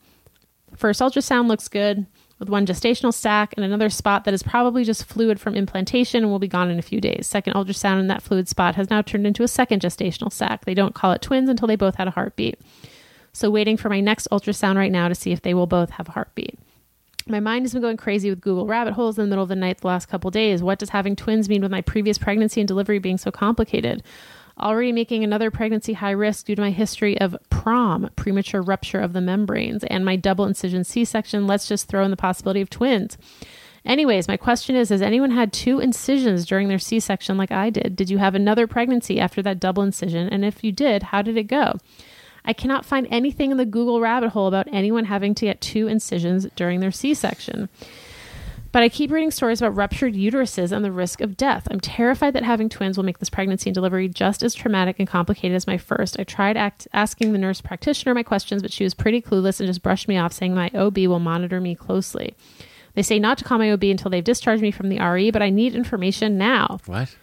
First ultrasound looks good with one gestational sac and another spot that is probably just fluid from implantation and will be gone in a few days. Second ultrasound and that fluid spot has now turned into a second gestational sac. They don't call it twins until they both had a heartbeat. So waiting for my next ultrasound right now to see if they will both have a heartbeat. My mind has been going crazy with Google rabbit holes in the middle of the night the last couple days. What does having twins mean with my previous pregnancy and delivery being so complicated? Already making another pregnancy high risk due to my history of PROM, premature rupture of the membranes, and my double incision C section. Let's just throw in the possibility of twins. Anyways, my question is Has anyone had two incisions during their C section like I did? Did you have another pregnancy after that double incision? And if you did, how did it go? I cannot find anything in the Google rabbit hole about anyone having to get two incisions during their C section. But I keep reading stories about ruptured uteruses and the risk of death. I'm terrified that having twins will make this pregnancy and delivery just as traumatic and complicated as my first. I tried act- asking the nurse practitioner my questions, but she was pretty clueless and just brushed me off, saying my OB will monitor me closely. They say not to call my OB until they've discharged me from the RE, but I need information now. What?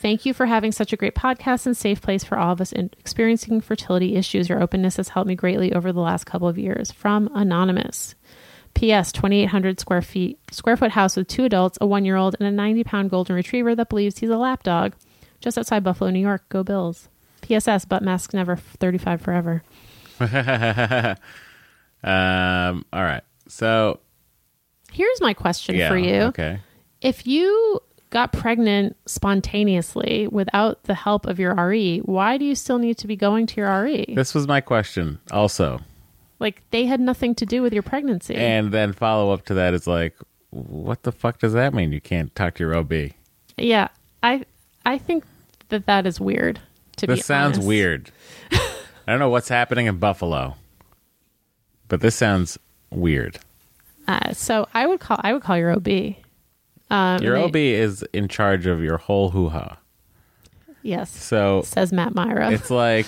Thank you for having such a great podcast and safe place for all of us in experiencing fertility issues. Your openness has helped me greatly over the last couple of years. From Anonymous. P.S. 2,800 square feet, square foot house with two adults, a one year old, and a 90 pound golden retriever that believes he's a lap dog, just outside Buffalo, New York. Go Bills. P.S.S. Butt mask never. 35 forever. *laughs* Um. All right. So Here's my question yeah. for you. Okay. If you got pregnant spontaneously without the help of your RE, why do you still need to be going to your RE? This was my question also. Like they had nothing to do with your pregnancy. And then follow up to that is like, what the fuck does that mean? You can't talk to your OB. yeah, I I think that that is weird. To be This sounds honest. weird. *laughs* I don't know what's happening in Buffalo, but this sounds weird. Uh, so I would call I would call your OB. Um, Your OB they- is in charge of your whole hoo ha. yes, So says Matt Mira. it's like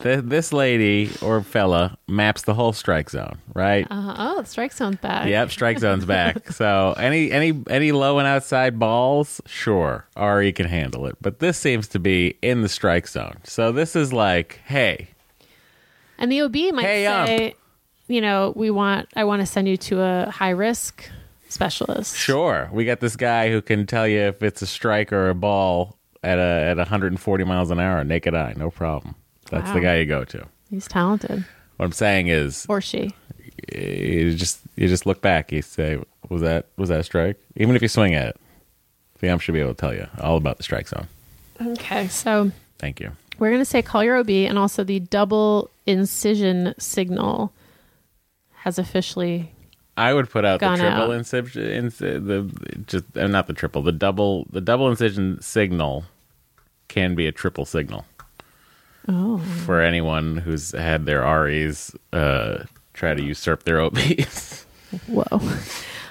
th- this lady or fella maps the whole strike zone, right? Uh, oh, the strike zone's back. Yep, strike zone's back. *laughs* So any any any low and outside balls, sure, Ari can handle it. But this seems to be in the strike zone. So this is like, hey, And the OB might Hey, um, say, you know, we want I want to send you to a high risk specialist. sure, we got this guy who can tell you if it's a strike or a ball at a at 140 miles an hour, naked eye, no problem. That's the guy you go to. He's talented, What I'm saying is, or she. you just you just look back. You say, was that was that a strike? Even if you swing at it, the ump should be able to tell you all about the strike zone. Okay, so Thank you. we're going to say call your OB, and also the double incision signal has officially. I would put out the triple out. incision, the just uh, not the triple, the double, the double incision signal can be a triple signal Oh, for anyone who's had their REs uh, try to usurp their OBs. whoa!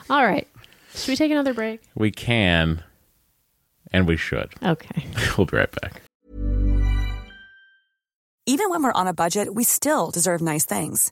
All right, should we take another break? we can, and we should. Okay. *laughs* We'll be right back. Even when we're on a budget, we still deserve nice things.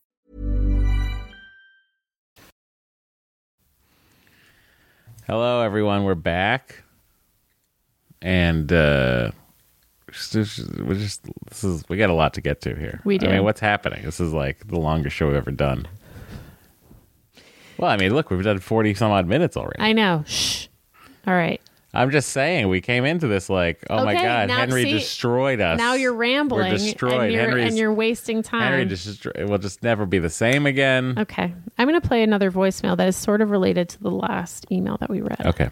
Hello, everyone. We're back, and uh, we just this is we got a lot to get to here. We do. I mean, what's happening? This is like the longest show we've ever done. Well, I mean, look, we've done forty some odd minutes already. I know. Shh. All right. I'm just saying, we came into this like, oh my god, now Henry see, destroyed us. Now you're rambling. We're destroyed. And you're, Henry's, and you're wasting time. Henry just will just never be the same again. Okay. I'm going to play another voicemail that is sort of related to the last email that we read. Okay.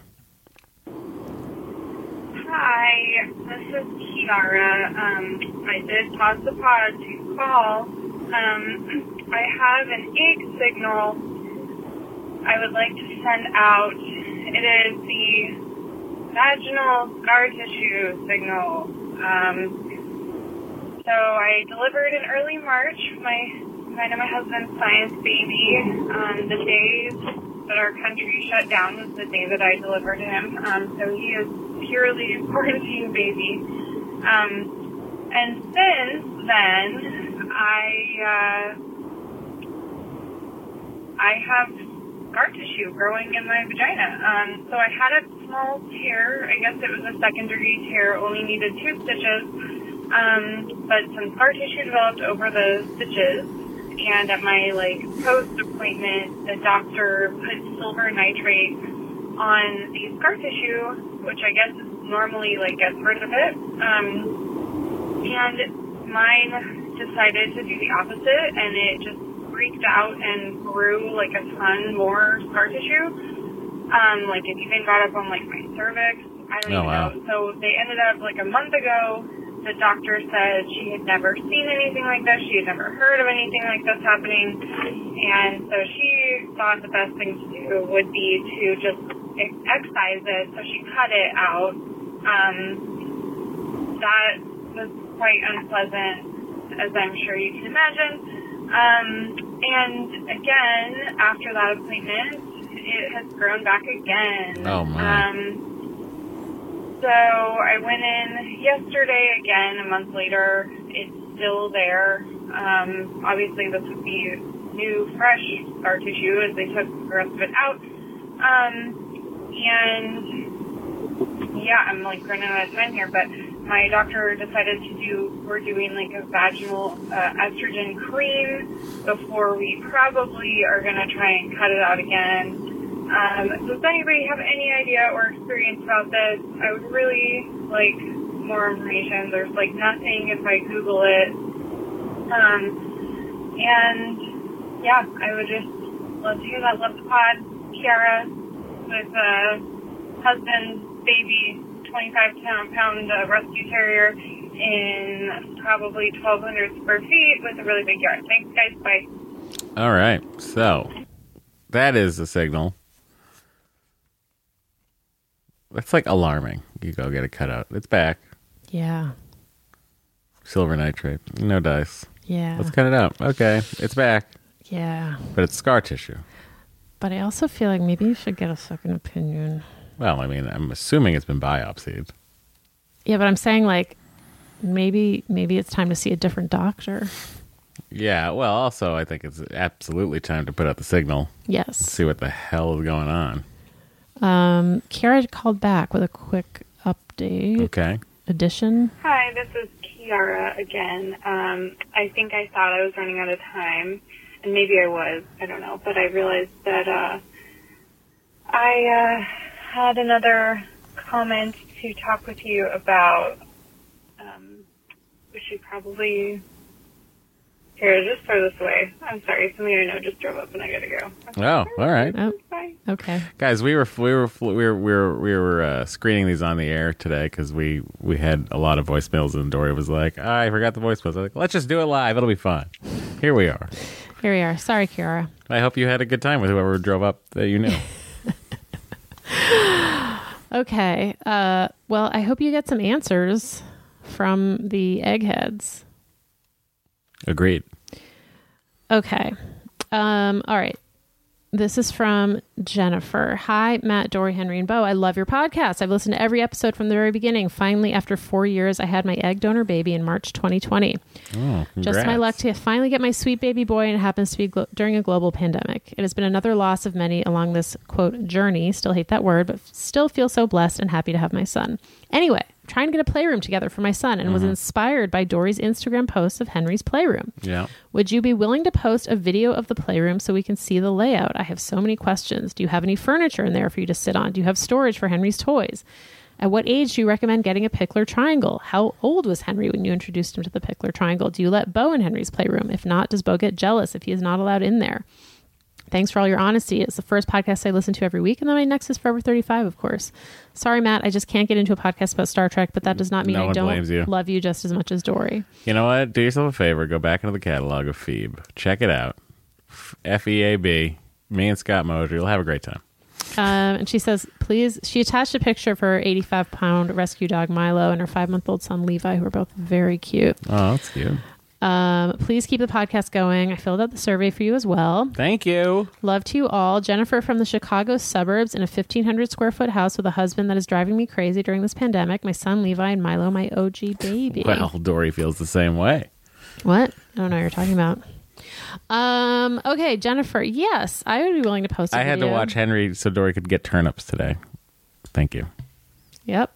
Hi, this is Kiara. Um, I did pause the pod to call. Um, *clears throat* I have an egg signal I would like to send out. It is the vaginal scar tissue signal. Um, so I delivered in early March my mine and my husband's science baby. Um, the days that our country shut down was the day that I delivered him. Um, so he is purely a *laughs* quarantine baby. Um, and since then, I uh, I have scar tissue growing in my vagina. Um, so I had a small tear. I guess it was a second degree tear. Only needed two stitches. Um, but some scar tissue developed over the stitches. And at my like post appointment, the doctor put silver nitrate on the scar tissue, which I guess normally like gets rid of it. Um, and mine decided to do the opposite, and it just freaked out and grew like a ton more scar tissue. Um, like it even got up on like my cervix. I don't Oh, even wow. know. So they ended up like a month ago. The doctor said she had never seen anything like this. She had never heard of anything like this happening. And so she thought the best thing to do would be to just excise it. So she cut it out. Um, that was quite unpleasant, as I'm sure you can imagine. Um, and again, after that appointment, it has grown back again. Oh, my. Um, so I went in yesterday again, a month later. It's still there. Um, obviously, this would be new, fresh scar tissue as they took the rest of it out. Um, and yeah, I'm like running out of time here, but my doctor decided to do, we're doing like a vaginal uh, estrogen cream before we probably are going to try and cut it out again. Um, does anybody have any idea or experience about this? I would really like more information. There's like nothing if I Google it. Um, and yeah, I would just love to hear that. Love the pod. Kiara with uh, husband, baby, 25 pound, pound uh, rescue terrier in probably 1,200 square feet with a really big yard. Thanks, guys. Bye. All right. So that is a signal. That's like alarming. You go get it cut out. It's back. Yeah. Silver nitrate. No dice. Yeah. Let's cut it out. Okay. It's back. Yeah. But it's scar tissue. But I also feel like maybe you should get a second opinion. Well, I mean, I'm assuming it's been biopsied. Yeah, but I'm saying like maybe maybe it's time to see a different doctor. Yeah. Well, also, I think it's absolutely time to put out the signal. Yes. See what the hell is going on. Um Kara called back with a quick update. Okay. Addition. Hi, this is Kiara again. Um, I think I thought I was running out of time, and maybe I was. I don't know, but I realized that uh, I uh, had another comment to talk with you about. Um, we should probably. Here, just throw this away. I'm sorry, somebody I know just drove up and I gotta go. Oh, all right. Oh, Bye. okay. Guys, we were we were we were we were, we were uh, screening these on the air today because we we had a lot of voicemails and Doree was like, "Ah, I forgot the voicemails. I was like, let's just do it live. It'll be fun. Here we are. Here we are. Sorry, Kiara. I hope you had a good time with whoever drove up that you knew. *laughs* Okay. Uh well, I hope you get some answers from the eggheads. Agreed. Okay. Um, all right. This is from Jennifer. Hi, Matt, Doree, Henry, and Bo. I love your podcast. I've listened to every episode from the very beginning. Finally, after four years, I had my egg donor baby in March 2020. Oh, Just my luck to finally get my sweet baby boy, and it happens to be glo- during a global pandemic. It has been another loss of many along this quote journey. Still hate that word, but still feel so blessed and happy to have my son. Anyway, trying to get a playroom together for my son, and was mm-hmm. inspired by Doree's Instagram post of Henry's playroom. Yeah. Would you be willing to post a video of the playroom so we can see the layout? I have so many questions. Do you have any furniture in there for you to sit on? Do you have storage for Henry's toys? At what age do you recommend getting a Pikler triangle? How old was Henry when you introduced him to the Pikler triangle? Do you let Bo in Henry's playroom? If not, does Bo get jealous if he is not allowed in there? Thanks for all your honesty. It's the first podcast I listen to every week, and then my next is Forever 35, of course. Sorry, Matt, I just can't get into a podcast about Star Trek, but that does not mean No I don't you. love you just as much as Doree. You know what? Do yourself a favor. Go back into the catalog of Phoebe. Check it out. F E A B. Me and Scott Mosier. You'll have a great time. Um, and she says, please, she attached a picture of her 85 pound rescue dog Milo and her five month old son Levi, who are both very cute. Oh, that's cute. Um, please keep the podcast going. I filled out the survey for you as well. Thank you. Love to you all. Jennifer from the Chicago suburbs in a 1,500 square foot house with a husband that is driving me crazy during this pandemic. My son Levi and Milo, my OG baby. Well, Doree feels the same way. What? I don't know what you're talking about. Um. Okay, Jennifer. Yes, I would be willing to post. I I had to watch Henry so Doree could get turnips today. Thank you. Yep,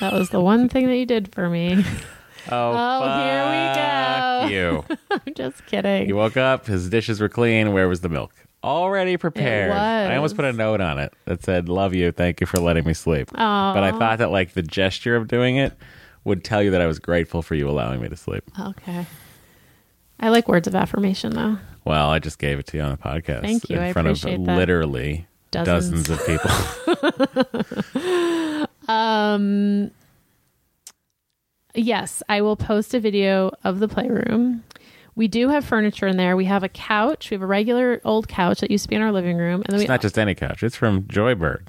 that was the one thing that you did for me. *laughs* Oh, Oh, here we go. You. *laughs* I'm just kidding. He woke up, his dishes were clean. Where was the milk? Already prepared. I almost put a note on it that said, Love you, thank you for letting me sleep. Aw. But I thought that like the gesture of doing it would tell you that I was grateful for you allowing me to sleep. Okay. I like words of affirmation though. Well, I just gave it to you on the podcast. Thank you. In I front of that. literally Dozens. dozens of people. *laughs* *laughs* Um. Yes, I will post a video of the playroom. We do have furniture in there. We have a couch. We have a regular old couch that used to be in our living room, and then we it's not just any couch, it's from Joybird.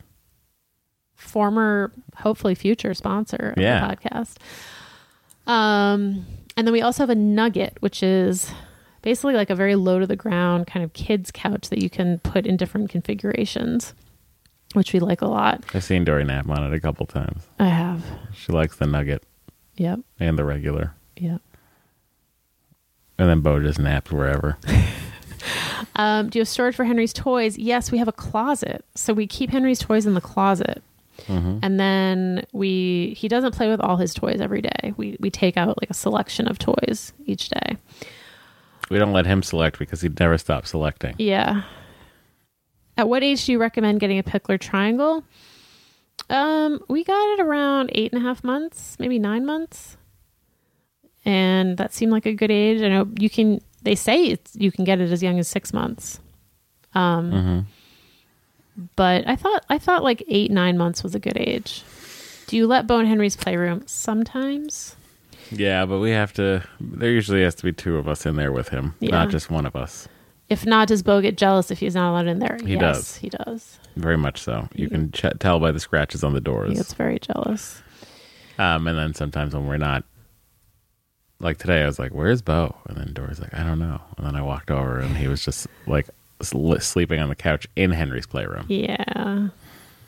former, hopefully future sponsor of Yeah. the podcast. Um, and then we also have a nugget, which is basically like a very low to the ground kind of kids couch that you can put in different configurations, which we like a lot. I've seen Doree nap on it a couple times. I have. She likes the nugget Yep. and the regular. Yep. And then Bo just naps wherever. *laughs* Um, do you have storage for Henry's toys? Yes, we have a closet. So we keep Henry's toys in the closet. And then we he doesn't play with all his toys every day. We we take out like a selection of toys each day. We don't let him select because he'd never stop selecting. Yeah. At what age do you recommend getting a Pikler triangle? Um, we got it around eight and a half months, maybe nine months, and that seemed like a good age. I know you can. They say it's, you can get it as young as six months. Um, but I thought I thought like eight nine months was a good age. Do you let Bone Henry's playroom sometimes? Yeah, but we have to. There usually has to be two of us in there with him, Yeah. not just one of us. If not, does Bo get jealous if he's not allowed in there? He yes, does. He does. Very much so. You can ch- tell by the scratches on the He doors. gets very jealous. Um, and then sometimes when we're not, like today, I was like, "Where's Bo?" And then Doree's like, "I don't know." And then I walked over, and he was just like sl- sleeping on the couch in Henry's playroom. Yeah.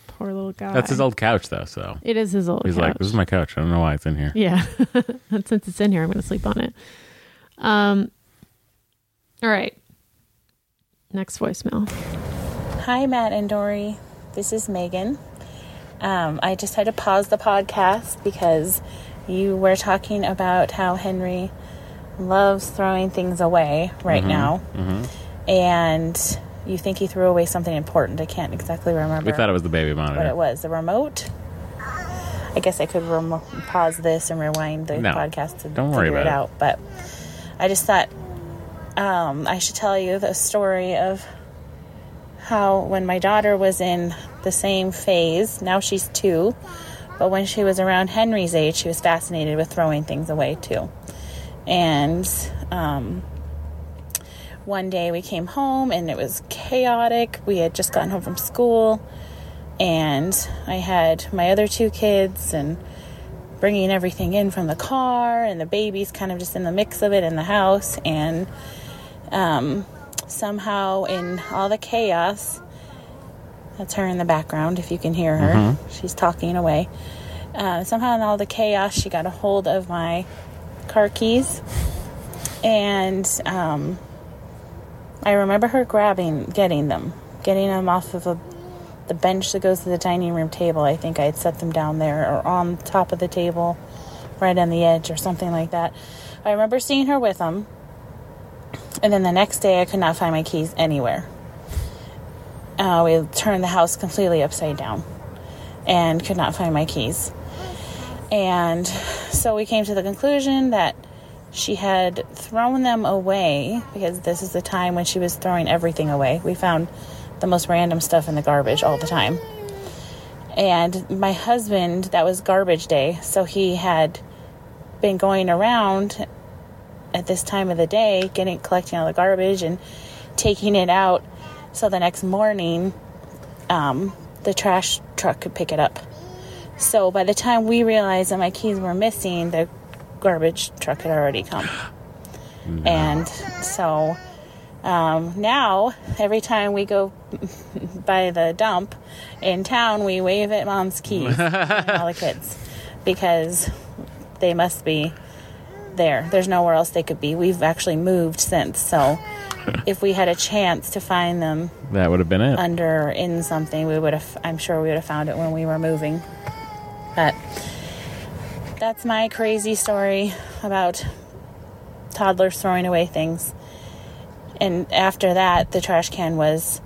Poor little guy. That's his old couch, though. So It is his old he's couch. like, "This is my couch. I don't know why it's in here." Yeah. and *laughs* since it's in here, I'm going to sleep on it. Um. All right. Next voicemail. Hi, Matt and Doree. This is Megan. Um, I just had to pause the podcast because you were talking about how Henry loves throwing things away right now. And you think he threw away something important. I can't exactly remember We thought it was the baby monitor. what it was. The remote? I guess I could remo- pause this and rewind the No, podcast to don't worry figure it about it. out. But I just thought um, I should tell you the story of how when my daughter was in the same phase, now she's two, but when she was around Henry's age, she was fascinated with throwing things away too. And um, one day we came home and it was chaotic. We had just gotten home from school, and I had my other two kids and bringing everything in from the car, and the baby's kind of just in the mix of it in the house. And um, somehow, in all the chaos, that's her in the background if you can hear her, she's talking away. Uh, somehow, in all the chaos, she got a hold of my car keys, and um, I remember her grabbing, getting them, getting them off of a, the bench that goes to the dining room table. I think I had set them down there or on top of the table, right on the edge or something like that. I remember seeing her with them, and then the next day I could not find my keys anywhere. Uh, we turned the house completely upside down and could not find my keys. And so we came to the conclusion that she had thrown them away because this is the time when she was throwing everything away. We found the most random stuff in the garbage all the time. And my husband, that was garbage day, so he had been going around at this time of the day, getting collecting all the garbage and taking it out, so the next morning, um, the trash truck could pick it up. So by the time we realized that my keys were missing, the garbage truck had already come. And so um, now, every time we go *laughs* by the dump in town, we wave at mom's keys *laughs* and all the kids because they must be there. There's nowhere else they could be. We've actually moved since, so *laughs* if we had a chance to find them That would have been it. under in something, we would have. I'm sure we would have found it when we were moving. But that's my crazy story about toddlers throwing away things. And after that, the trash can was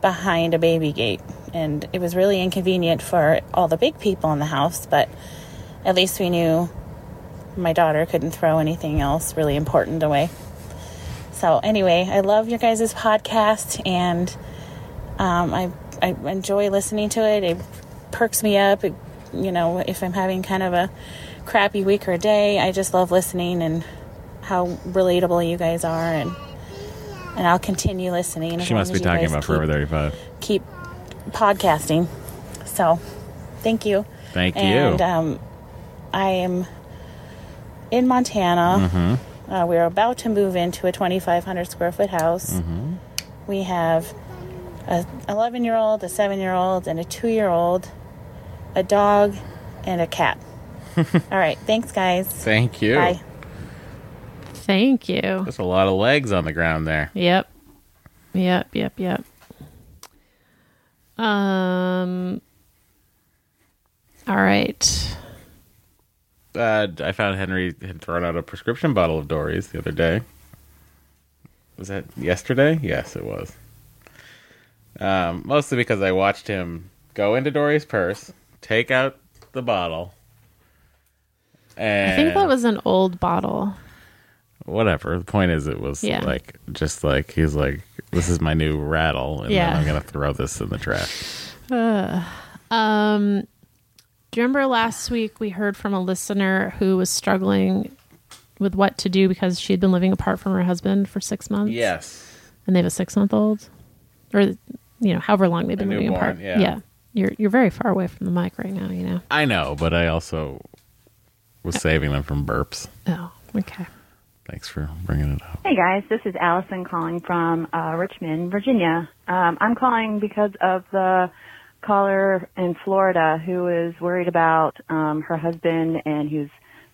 behind a baby gate, and it was really inconvenient for all the big people in the house. But at least we knew my daughter couldn't throw anything else really important away. So anyway, I love your guys' podcast, and um, I I enjoy listening to it. It perks me up. It, you know, if I'm having kind of a crappy week or day, I just love listening and how relatable you guys are, and and I'll continue listening. She must be talking about keep, Forever 35. Keep podcasting. So, thank you. Thank you. And um, I am in Montana. Mm-hmm. Uh, we're about to move into a 2,500 square foot house. Mm-hmm. We have a 11 year old, a 7 year old, and a 2 year old, a dog, and a cat. *laughs* All right. Thanks, guys. Thank you. Bye. Thank you. There's a lot of legs on the ground there. Yep. Yep, yep, yep. Um All right. Uh, I found Henry had thrown out a prescription bottle of Doree's the other day. Was that yesterday? Yes, it was. Um, mostly because I watched him go into Doree's purse, take out the bottle, and I think that was an old bottle. whatever. The point is, it was Yeah. like just like he's like, "This is my new rattle," and Yeah. then I'm gonna throw this in the trash. Um do you remember last week we heard from a listener who was struggling with what to do because she had been living apart from her husband for 6 months? Yes. And they have a 6-month-old or you know, however long they've been living newborn, apart. yeah. yeah. You're you're very far away from the mic right now, you know. I know, but I also was saving them from burps. Oh, okay. Thanks for bringing it up. Hey guys, this is Allison calling from uh, Richmond, Virginia. Um, I'm calling because of the caller in Florida who is worried about um, her husband and who's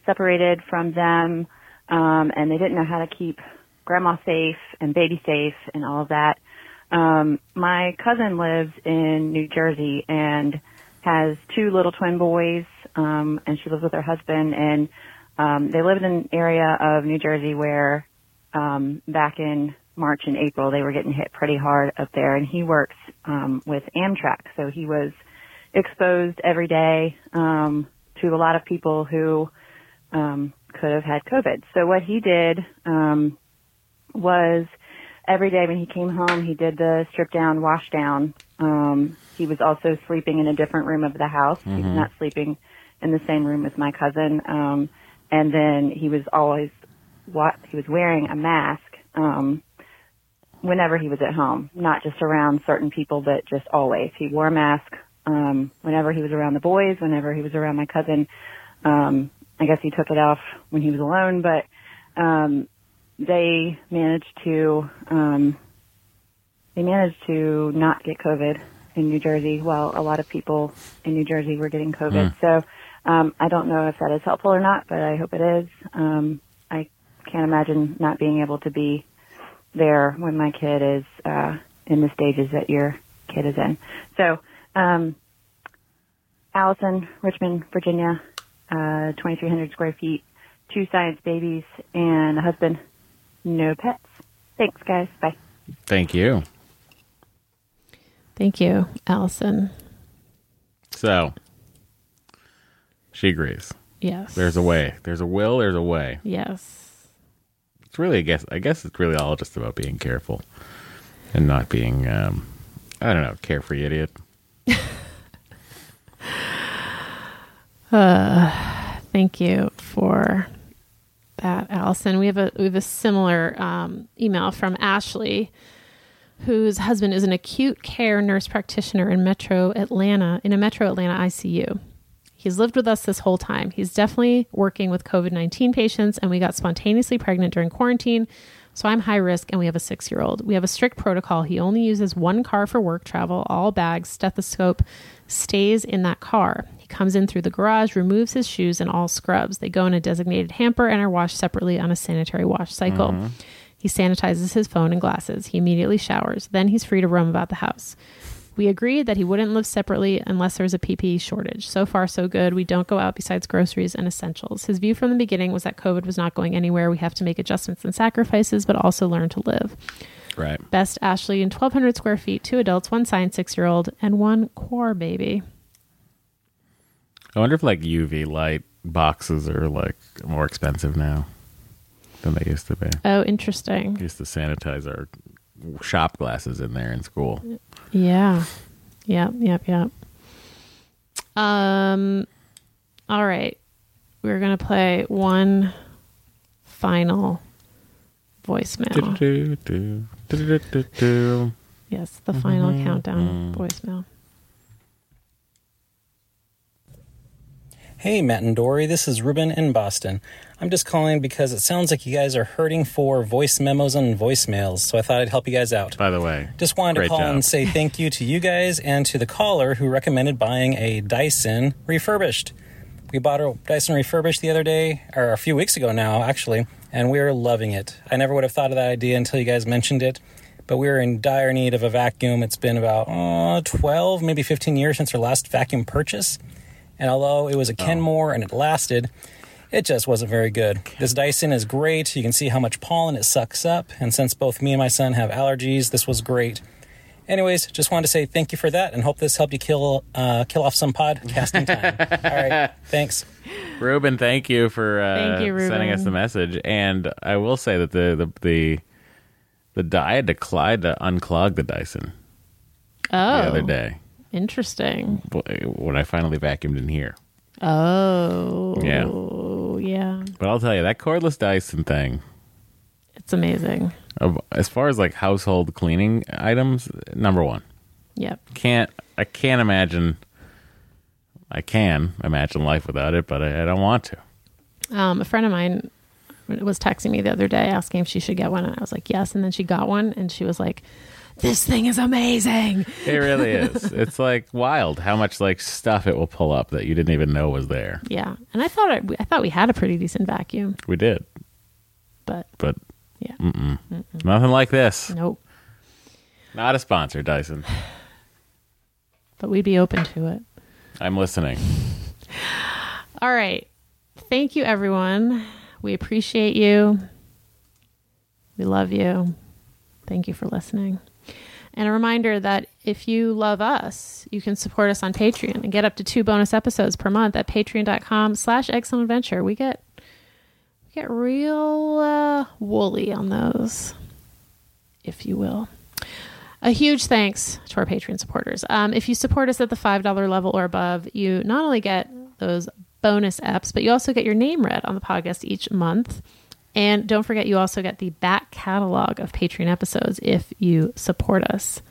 separated from them, um, and they didn't know how to keep grandma safe and baby safe and all of that. Um, my cousin lives in New Jersey and has two little twin boys, um, and she lives with her husband, and um, they live in an area of New Jersey where um, back in March and April they were getting hit pretty hard up there, and he works um, with Amtrak, so he was exposed every day um, to a lot of people who um, could have had COVID. So what he did um, was every day when he came home, he did the strip down, wash down. Um, he was also sleeping in a different room of the house. He was Mhm. not sleeping in the same room as my cousin. Um, and then he was always what he was wearing a mask um, whenever he was at home, not just around certain people, but just always. He wore a mask um, whenever he was around the boys, whenever he was around my cousin. Um, I guess he took it off when he was alone, but um, they managed to um, they managed to not get COVID in New Jersey, while a lot of people in New Jersey were getting COVID. Hmm. So um, I don't know if that is helpful or not, but I hope it is. Um, I can't imagine not being able to be there when my kid is uh, in the stages that your kid is in. So, um, Allison, Richmond, Virginia, uh, 2,300 square feet, two science babies, and a husband. No pets. Thanks, guys. Bye. Thank you. Thank you, Allison. So she agrees. Yes. There's a way. There's a will. There's a way. Yes. It's really, I guess, I guess it's really all just about being careful and not being, um, I don't know, carefree idiot. *laughs* Uh, thank you for that, Allison. We have a we have a similar um, email from Ashley, whose husband is an acute care nurse practitioner in Metro Atlanta in a Metro Atlanta ICU. He's lived with us this whole time. He's definitely working with COVID 19 patients, and we got spontaneously pregnant during quarantine. So I'm high risk, and we have a six year old. We have a strict protocol. He only uses one car for work travel, all bags, stethoscope stays in that car. He comes in through the garage, removes his shoes, and all scrubs. They go in a designated hamper and are washed separately on a sanitary wash cycle. Mhm. He sanitizes his phone and glasses. He immediately showers. Then he's free to roam about the house. We agreed that he wouldn't live separately unless there was a PPE shortage. So far, so good. We don't go out besides groceries and essentials. His view from the beginning was that COVID was not going anywhere. We have to make adjustments and sacrifices, but also learn to live. Right. Best Ashley in 1,200 square feet, two adults, one signed six year old, and one core baby. I wonder if like UV light boxes are like more expensive now than they used to be. Oh, interesting. We used to sanitize our shop glasses in there in school. Yeah. Yep, yep, yep. Um all right. We're going to play one final voicemail. Do-do-do, do-do-do-do. Yes, the final Mhm. countdown Mm. voicemail. Hey, Matt and Doree, this is Ruben in Boston. I'm just calling because it sounds like you guys are hurting for voice memos and voicemails, so I thought I'd help you guys out. By the way, Just wanted to call job. and say thank you to you guys and to the caller who recommended buying a Dyson refurbished. We bought a Dyson refurbished the other day, or a few weeks ago now, actually, and we are loving it. I never would have thought of that idea until you guys mentioned it, but we were in dire need of a vacuum. It's been about uh, 12, maybe 15 years since our last vacuum purchase. And although it was a Kenmore and it lasted, it just wasn't very good. This Dyson is great. You can see how much pollen it sucks up. And since both me and my son have allergies, this was great. Anyways, just wanted to say thank you for that and hope this helped you kill uh, kill off some podcasting time. *laughs* All right, thanks. Ruben, thank you for uh, Thank you, sending us the message. And I will say that the the the, the Dy- I had declined to unclog the Dyson Oh. the other day Interesting. when I finally vacuumed in here. Oh. Yeah. Yeah. But I'll tell you that cordless Dyson thing. It's amazing. As far as like household cleaning items, number one. Yep. Can't I can't imagine. I can imagine life without it, but I, I don't want to. Um, a friend of mine was texting me the other day asking if she should get one, and I was like, yes. And then she got one, and she was like, "This thing is amazing." It really is. it's like wild how much like stuff it will pull up that you didn't even know was there. Yeah, and I thought I, I thought we had a pretty decent vacuum, We did, but but yeah, mm-mm. nothing like this. nope. Not a sponsor, Dyson. *sighs* But we'd be open to it. I'm listening. *sighs* All right. Thank you, everyone. We appreciate you. We love you. Thank you for listening. And a reminder that if you love us, you can support us on Patreon and get up to two bonus episodes per month at patreon.com slash excellent adventure. We get we get real uh, woolly on those, if you will. A huge thanks to our Patreon supporters. Um, if you support us at the $5 level or above, you not only get those bonus eps, but you also get your name read on the podcast each month. And don't forget, you also get the back catalog of Patreon episodes if you support us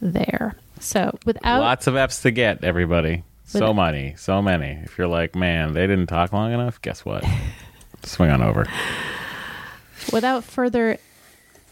there. So without Lots of apps to get, everybody. So With- many, so many. If you're like, man, they didn't talk long enough, guess what? *laughs* Swing on over. without further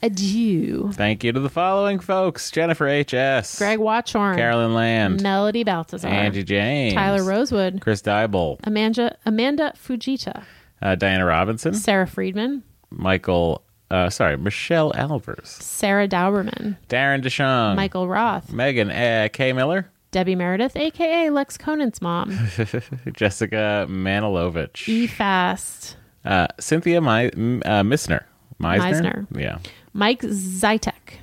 ado, Thank you to the following folks Jennifer H.S., Greg Watchorn, Carolyn Land, Melody Baltazar, Angie James, Tyler Rosewood, Chris Dybel, Amanda Amanda Fujita, uh, Diana Robinson, Sarah Friedman, Michael, uh, sorry, Michelle Alvers, Sarah Dauberman, Darren Deschamps, Michael Roth, Megan uh, K. Miller, Debbie Meredith, aka Lex Conant's mom, *laughs* Jessica Manilovich, E Fast, uh, Cynthia My, uh, Missner. Meisner? Meisner. Yeah. Mike Zytek,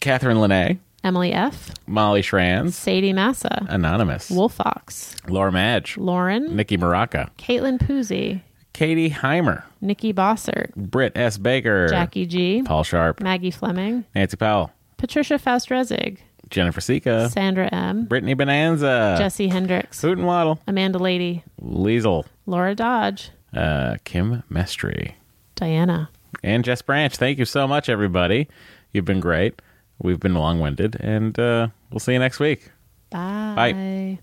Catherine Lene, Emily F, Molly Schranz, Sadie Massa, Anonymous, Wolfox, Laura Madge, Lauren, Nikki Maraca, Caitlin Poozy, Katie Heimer, Nikki Bossert, Britt S. Baker, Jackie G, Paul Sharp, Maggie Fleming, Nancy Powell, Patricia Faust Fastrezig, Jennifer Sika, Sandra M, Brittany Bonanza, Jesse Hendricks, Hoot and Waddle, Amanda Lady, Liesel, Laura Dodge, uh, Kim Mestry, Diana. and Jess Branch. Thank you so much, everybody. You've been great. We've been long winded, and uh, we'll see you next week. Bye. Bye.